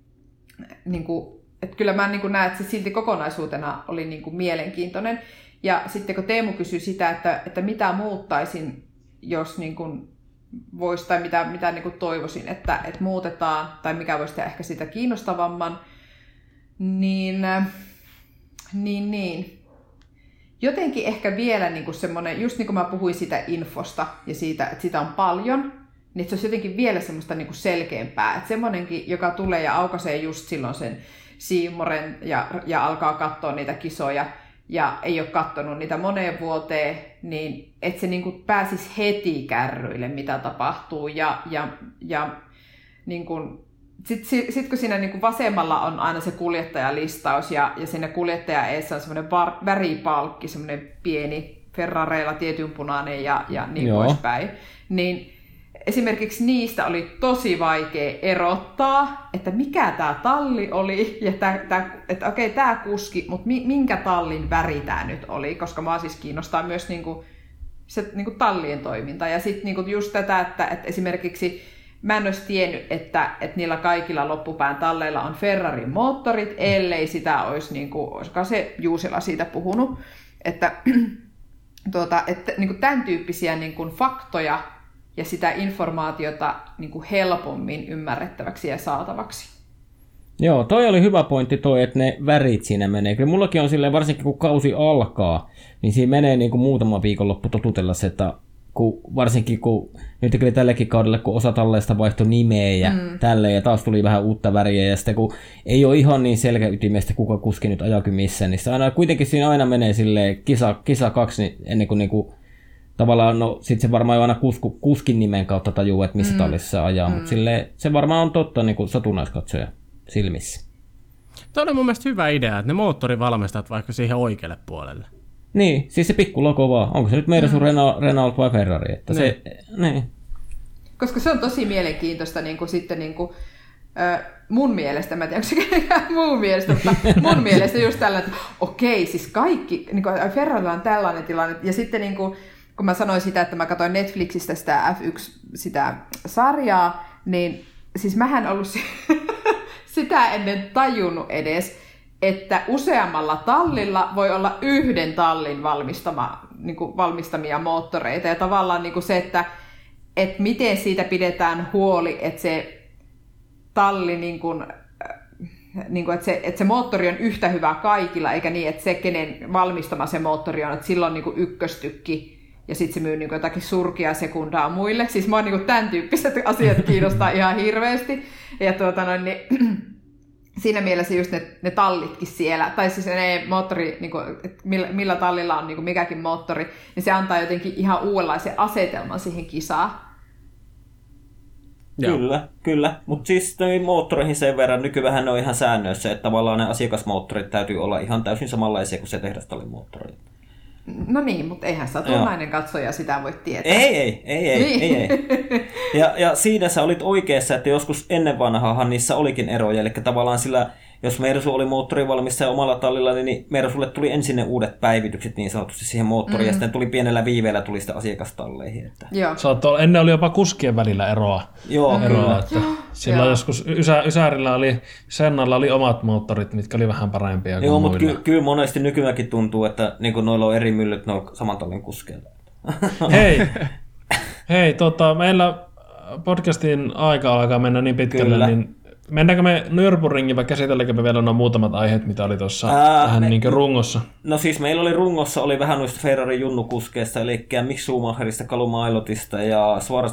niin kuin, että kyllä mä niin kuin näen, että se silti kokonaisuutena oli niin kuin mielenkiintoinen. Ja sitten kun Teemu kysyi sitä, että, että mitä muuttaisin, jos niin kuin voisi, tai mitä, mitä niin kuin toivoisin, että, että muutetaan, tai mikä voisi tehdä ehkä sitä kiinnostavamman, niin, niin, niin. Jotenkin ehkä vielä niin kuin semmoinen, just niin kuin mä puhuin sitä infosta ja siitä, että sitä on paljon, niin se olisi jotenkin vielä semmoista niin kuin selkeämpää. Että semmoinenkin, joka tulee ja aukaisee just silloin sen Siimoren ja, ja alkaa katsoa niitä kisoja, ja ei ole katsonut niitä moneen vuoteen, niin että se niin pääsisi heti kärryille, mitä tapahtuu. Ja, ja, ja niin kuin, sitten sit, sit kun siinä niin kuin vasemmalla on aina se kuljettajalistaus ja, ja siinä kuljettaja eessä on semmoinen väripalkki, semmoinen pieni Ferrareilla tietynpunainen ja, ja niin Joo. poispäin, niin esimerkiksi niistä oli tosi vaikea erottaa, että mikä tämä talli oli, ja tää, tää, että okei, okay, tämä kuski, mutta mi, minkä tallin väri tämä nyt oli, koska mua siis kiinnostaa myös niinku, se niinku tallien toiminta. Ja sitten niinku just tätä, että, että esimerkiksi mä en olisi tiennyt, että, että niillä kaikilla loppupään talleilla on Ferrarin moottorit, ellei sitä olisi, niinku, olisiko se Juusila siitä puhunut, että, tuota, että niinku tämän tyyppisiä niinku faktoja ja sitä informaatiota niin kuin helpommin ymmärrettäväksi ja saatavaksi. Joo, toi oli hyvä pointti toi, että ne värit siinä menee. Kyllä mullakin on silleen, varsinkin kun kausi alkaa, niin siinä menee niin kuin muutama viikonloppu totutella se, että kun, varsinkin kun nyt kyllä tällekin kaudelle, kun osa talleista vaihtoi nimeä ja mm. tälleen, ja taas tuli vähän uutta väriä, ja sitten kun ei ole ihan niin selkäytimestä, kuka kuski nyt ajakin missä, niin se aina, kuitenkin siinä aina menee silleen kisa, kisa kaksi niin ennen kuin niinku tavallaan, no sit se varmaan aina kusku, kuskin nimen kautta tajuu, että missä mm. tallissa ajaa, mm. mutta se varmaan on totta niin kuin satunnaiskatsoja silmissä. Tuo oli mun mielestä hyvä idea, että ne moottorivalmistajat vaikka siihen oikealle puolelle. Niin, siis se pikku logo vaan. Onko se nyt meidän mm. Renault, Renault vai Ferrari? Että niin. se, niin. Koska se on tosi mielenkiintoista niin kuin sitten niin kuin, äh, mun mielestä, mä en tiedä, onko se kenenkään muun mielestä, mutta mun mielestä just tällainen, että okei, siis kaikki, niin kuin Ferrarilla on tällainen tilanne, ja sitten niin kuin, kun mä sanoin sitä, että mä katsoin Netflixistä sitä F1 sitä sarjaa, niin siis mähän ollut sitä ennen tajunnut edes, että useammalla tallilla voi olla yhden tallin valmistama, niin kuin valmistamia moottoreita. Ja tavallaan niin kuin se, että, että miten siitä pidetään huoli, että se talli, niin kuin, äh, niin kuin, että, se, että se moottori on yhtä hyvä kaikilla, eikä niin, että se, kenen valmistama se moottori on, että silloin niin kuin ykköstykki ja sitten se myy niin jotakin surkia sekundaa muille. Siis mua niin tämän tyyppiset asiat kiinnostaa ihan hirveästi. Ja tuota noin, niin, siinä mielessä just ne, ne tallitkin siellä, tai siis ne moottori, niin kuin, että millä, millä tallilla on niin kuin mikäkin moottori, niin se antaa jotenkin ihan uudenlaisen asetelman siihen kisaan. Joo. Kyllä, kyllä. Mutta siis moottoreihin sen verran nykyään ne on ihan säännöissä, että tavallaan ne asiakasmoottorit täytyy olla ihan täysin samanlaisia kuin se tehdastallin moottorit. No niin, mutta eihän satunnainen katsoja sitä voi tietää. Ei, ei, ei, ei, niin. ei, ei. Ja, ja siinä sä olit oikeassa, että joskus ennen vanhaahan niissä olikin eroja, eli tavallaan sillä jos Mersu oli moottorivalmistaja omalla tallilla, niin Mersulle tuli ensin ne uudet päivitykset niin sanotusti siihen moottoriin, mm. ja sitten tuli pienellä viiveellä tuli sitä asiakastalleihin. Että... Joo. Saatto, ennen oli jopa kuskien välillä eroa. Joo. eroa että silloin joskus Ysä, Ysärillä oli, Sennalla oli omat moottorit, mitkä oli vähän parempia kuin Joo, mutta ky- kyllä monesti nykyäänkin tuntuu, että niin noilla on eri myllyt noilla saman tallin kuskeilla. Hei, hei tota, meillä podcastin aika alkaa mennä niin pitkälle, kyllä. niin Mennäänkö me Nürburgringin vai käsitelläänkö me vielä nuo muutamat aiheet, mitä oli tuossa vähän me- niin kuin rungossa? No siis meillä oli rungossa oli vähän noista Ferrarin junnukuskeista, eli Mick Schumacherista, Kalumailotista ja Schwarz,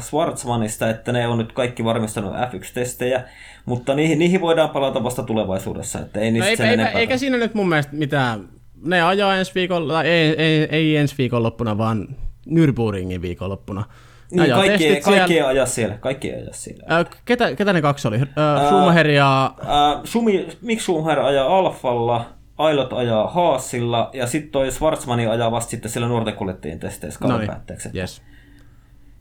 Schwarzmanista, että ne on nyt kaikki varmistanut F1-testejä, mutta niihin, niihin voidaan palata vasta tulevaisuudessa, että ei No ei, ei, enempää. eikä siinä nyt mun mielestä mitään, ne ajaa ensi viikolla, tai ei, ei, ei ensi viikonloppuna, vaan Nürburgringin viikonloppuna. Niin, ajaa kaikki, testit kaikki siellä. ei aja siellä, kaikki ei aja siellä. Ö, ketä, ketä ne kaksi oli? Ö, Schumacher ja... Äh, Sumi, Mick Schumacher ajaa Alfalla, Ailot ajaa Haasilla ja sitten toi Schwarzmani ajaa vasta sitten siellä nuorten kuljettajien testeissä kauden päätteeksi. yes.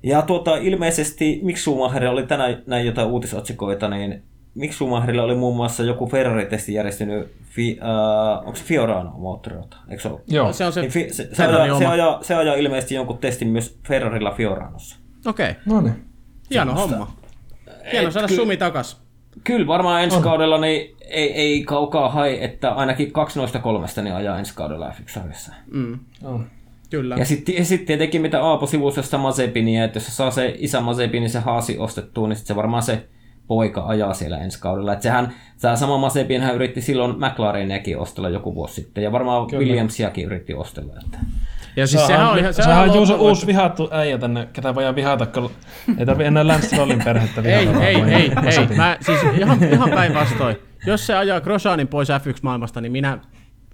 Ja tuota, ilmeisesti Mick Schumacherilla oli tänään näin jotain uutisotsikoita, niin Mick Schumacherilla oli muun muassa joku Ferrari-testi järjestynyt, fi, äh, onko se Fiorano moottorilta, eikö se ole? Joo. Se on se, Niin fi, se, se, Ferrarin ajaa, se, ajaa, se ajaa ilmeisesti jonkun testin myös Ferrarilla Fioranossa. Okei, okay. No niin. hieno homma. Hieno saada Sumi takas. Kyllä varmaan ensi kaudella niin ei, ei kaukaa hai, että ainakin kaksi noista kolmesta niin ajaa ensi kaudella F1-sarjassa. On. Kyllä. Ja sitten ja sit tietenkin mitä Aapo sivusi sitä Mazepinia, että jos se saa se isä Mazepini se haasi ostettua, niin sit se varmaan se poika ajaa siellä ensi kaudella. Et sehän, tämä sama Mazepin hän yritti silloin McLareniakin ostella joku vuosi sitten, ja varmaan Kyllä. Williamsiakin yritti ostella. Että. Ja siis sehän on ihan... sehän on ihan Juuso uusi vihattu äijä tänne, ketä voidaan vihata, kun ei tarvi enää Lance Strollin perhettä Ei, vihata. ei, ei, ei. Mazepin. Mä, siis ihan, ihan päinvastoin. Jos se ajaa Grosjeanin pois F1-maailmasta, niin minä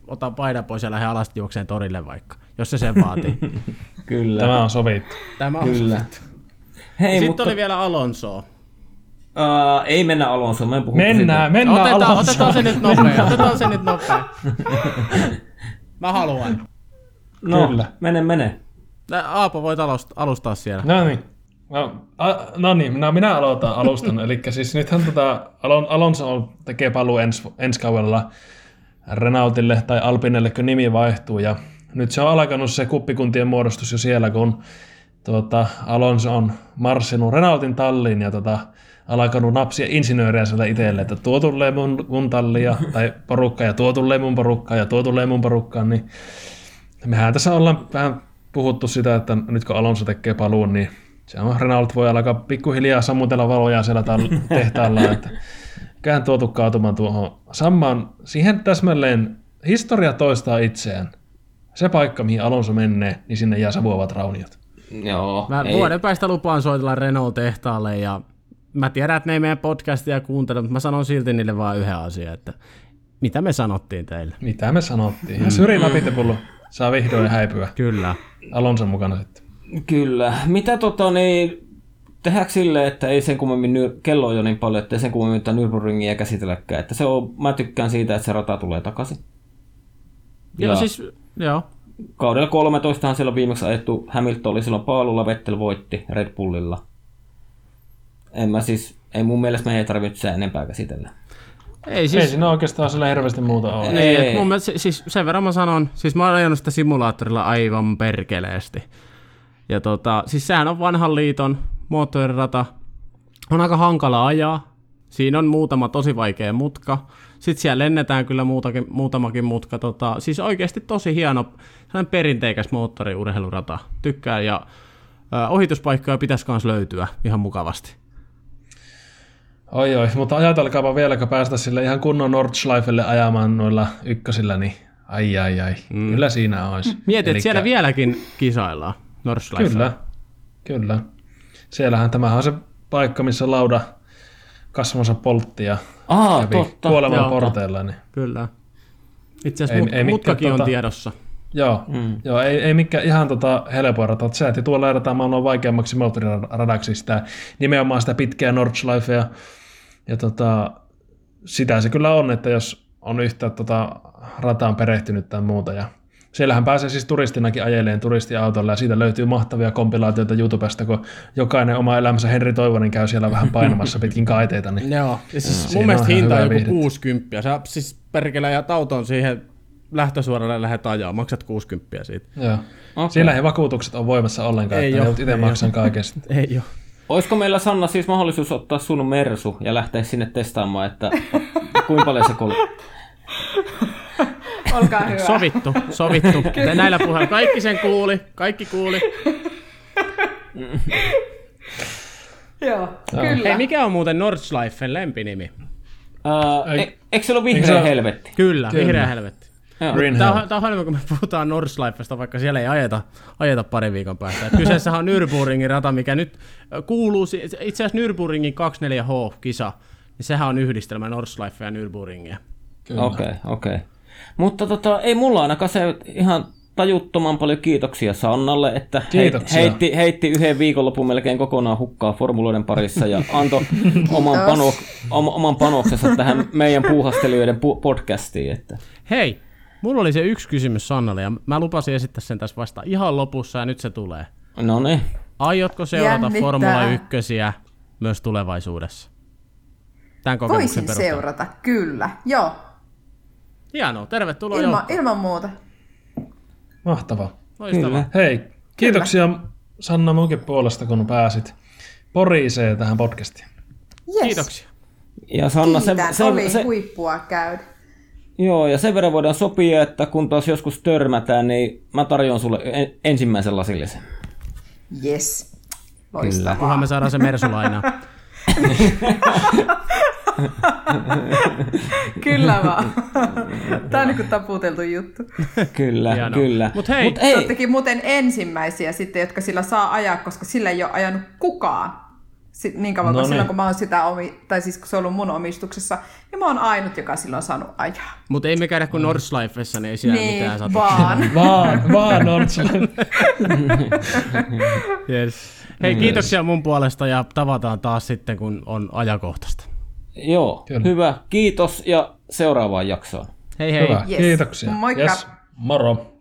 otan paidan pois ja lähden alasti juokseen torille vaikka, jos se sen vaatii. Kyllä. Tämä on sovittu. Tämä on Kyllä. Sitten Hei, mutta oli vielä Alonso. Uh, ei mennä Alonso, mä en puhu Mennään, mennään Otetaan, alas. otetaan se nyt nopea. Otetaan se nyt nopea. Mä haluan. No, Kyllä. mene, mene. Nä, Aapo voit alustaa, alustaa siellä. No niin. No, a, no niin, no minä aloitan alustan. Eli siis nythän tota Alon, Alonso on- tekee paluu ens, ensi kaudella Renaultille tai Alpinelle, kun nimi vaihtuu. Ja nyt se on alkanut se kuppikuntien muodostus jo siellä, kun tuota, Alonso on marssinut Renaultin talliin ja tota, alkanut napsia insinööriä sieltä itselle, että tuo tulee mun, mun tallia, tai porukka, ja tuo tulee mun porukkaan, ja tuo tulee mun porukkaan, niin mehän tässä ollaan vähän puhuttu sitä, että nyt kun Alonso tekee paluun, niin se on Renault voi alkaa pikkuhiljaa sammutella valoja siellä tal- tehtaalla, että kään tuotu kaatumaan tuohon samaan, siihen täsmälleen historia toistaa itseään. Se paikka, mihin Alonso menee, niin sinne jää savuavat rauniot. Joo, Mä ei. vuoden päästä lupaan soitella Renault-tehtaalle ja mä tiedän, että ne ei meidän podcastia kuuntele, mutta mä sanon silti niille vaan yhden asian, että mitä me sanottiin teille. Mitä me sanottiin? Ja Syri Lapitepullo saa vihdoin häipyä Kyllä. Alonson mukana sitten. Kyllä. Mitä tota niin, tehdäänkö silleen, että ei sen kummemmin, nyr- kello on jo niin paljon, että ei sen kummemmin tätä Nürburgringia käsitelläkään. Että se on, mä tykkään siitä, että se rata tulee takaisin. Joo, Ja- siis, joo. Kaudella 13 siellä on viimeksi ajettu, Hamilton oli silloin paalulla, Vettel voitti Red Bullilla. En mä siis, ei mun mielestä me ei tarvitse sen enempää käsitellä. Ei Ei siis, siinä oikeastaan sillä hirveästi muuta ole. Niin, Ei. et mun mielestä, si- siis sen verran mä sanon, siis mä oon ajanut sitä simulaattorilla aivan perkeleesti. Ja tota, siis sehän on vanhan liiton moottorirata. On aika hankala ajaa. Siinä on muutama tosi vaikea mutka. Sitten siellä lennetään kyllä muutakin, muutamakin mutka. Tota, siis oikeasti tosi hieno, sellainen perinteikäs moottoriurheilurata. Tykkään ja ö, ohituspaikkoja pitäisi myös löytyä ihan mukavasti. Oi oi, mutta ajatelkaapa vielä, kun päästä sille ihan kunnon Nordschleifelle ajamaan noilla ykkösillä, niin ai ai ai, mm. kyllä siinä olisi. Mietit, että Elikkä- siellä vieläkin kisaillaan Nordschleifella. Kyllä, kyllä. Siellähän tämähän on se paikka, missä lauda kasvonsa poltti ja Aa, kävi totta. kuoleman Joo. porteilla. Niin. Kyllä. Itse Ei- asiassa mut, ei mutkakin on tota- tiedossa. Joo, mm. joo ei, ei mikään ihan tota helpoa rata. Se jätti tuolla rataa maailman vaikeammaksi moottoriradaksi sitä, nimenomaan sitä pitkää Nordschleifea. Ja tota, sitä se kyllä on, että jos on yhtä tota, rataan perehtynyt tai muuta. Ja siellähän pääsee siis turistinakin ajeleen turistiautolla ja siitä löytyy mahtavia kompilaatioita YouTubesta, kun jokainen oma elämänsä Henri Toivonen käy siellä vähän painamassa pitkin kaiteita. Niin Joo. Ja siis Siinä mun mielestä hinta on joku viihdettä. 60. Sä siis perkele ja auton siihen lähtösuoralle lähdet ajaa, maksat 60 siitä. joo. Okei. Siellä ei vakuutukset ole voimassa ollenkaan, Ei että itse maksan kaikesta. Ei joo. Olisiko meillä Sanna siis mahdollisuus ottaa sun Mersu ja lähteä sinne testaamaan, että kuinka paljon se kol... Olkaa hyvä. Sovittu, sovittu. Ja Näillä puheilla kaikki sen kuuli, kaikki kuuli. Joo, kyllä. Hei, mikä on muuten Nordschleifen lempinimi? E, eikö se ole vihreä helvetti? Kyllä, Kyllä. vihreä helvetti. Tämä on, tämä on harmi, kun me puhutaan Nordschleifesta, vaikka siellä ei ajeta, ajeta parin viikon päästä. Et kyseessä on Nürburgringin rata, mikä nyt ö, kuuluu, itse asiassa Nürburgringin 24H-kisa, niin sehän on yhdistelmä Nordschleife ja Nürburgringia. Kyllä. Okei, okay, okei. Okay. Mutta tota, ei mulla ainakaan se ihan tajuttoman paljon kiitoksia Sannalle, että Kiitoksia. heitti, heitti yhden viikonlopun melkein kokonaan hukkaa formuloiden parissa ja antoi oman, pano, om, oman panoksensa tähän meidän puuhastelijoiden pu- podcastiin. Että. Hei, mulla oli se yksi kysymys Sannalle, ja mä lupasin esittää sen tässä vasta ihan lopussa, ja nyt se tulee. No niin. Aiotko seurata Jännittää. Formula 1 myös tulevaisuudessa? Tämän kokemuksen Voisin perusteella. seurata, kyllä. Joo, Hienoa, tervetuloa ilma, joukkoon. ilman muuta. Mahtavaa. Loistavaa. Kyllä. Hei, kiitoksia Sanna munkin puolesta, kun pääsit Poriiseen tähän podcastiin. Yes. Kiitoksia. Ja Sanna, se, Kiitän, se, oli se, huippua käydä. Joo, ja sen verran voidaan sopia, että kun taas joskus törmätään, niin mä tarjoan sulle en, ensimmäisen lasillisen. Yes. Loistavaa. Kunhan me saadaan se Mersu-lainaa. Kyllä vaan. Tämä on niin taputeltu juttu. Kyllä, Hienoa. kyllä. Mut hei, Mut Te hei, olettekin muuten ensimmäisiä sitten, jotka sillä saa ajaa, koska sillä ei ole ajanut kukaan. Sit, niin kauan No kuin niin. silloin, kun mä oon sitä, omi, tai siis kun se on ollut mun omistuksessa, niin mä oon ainut, joka silloin on saanut ajaa. Mutta ei me käydä kuin Nordschleifessa, niin ei siellä niin, mitään satu. vaan. Vaan, vaan Nordsland. Yes. Hei, kiitoksia mun puolesta ja tavataan taas sitten, kun on ajankohtaista. joo, Kyllä. hyvä. Kiitos ja seuraavaan jaksoon. Hei hei. Hyvä, Yes. kiitoksia. Moikka. Yes. Moro.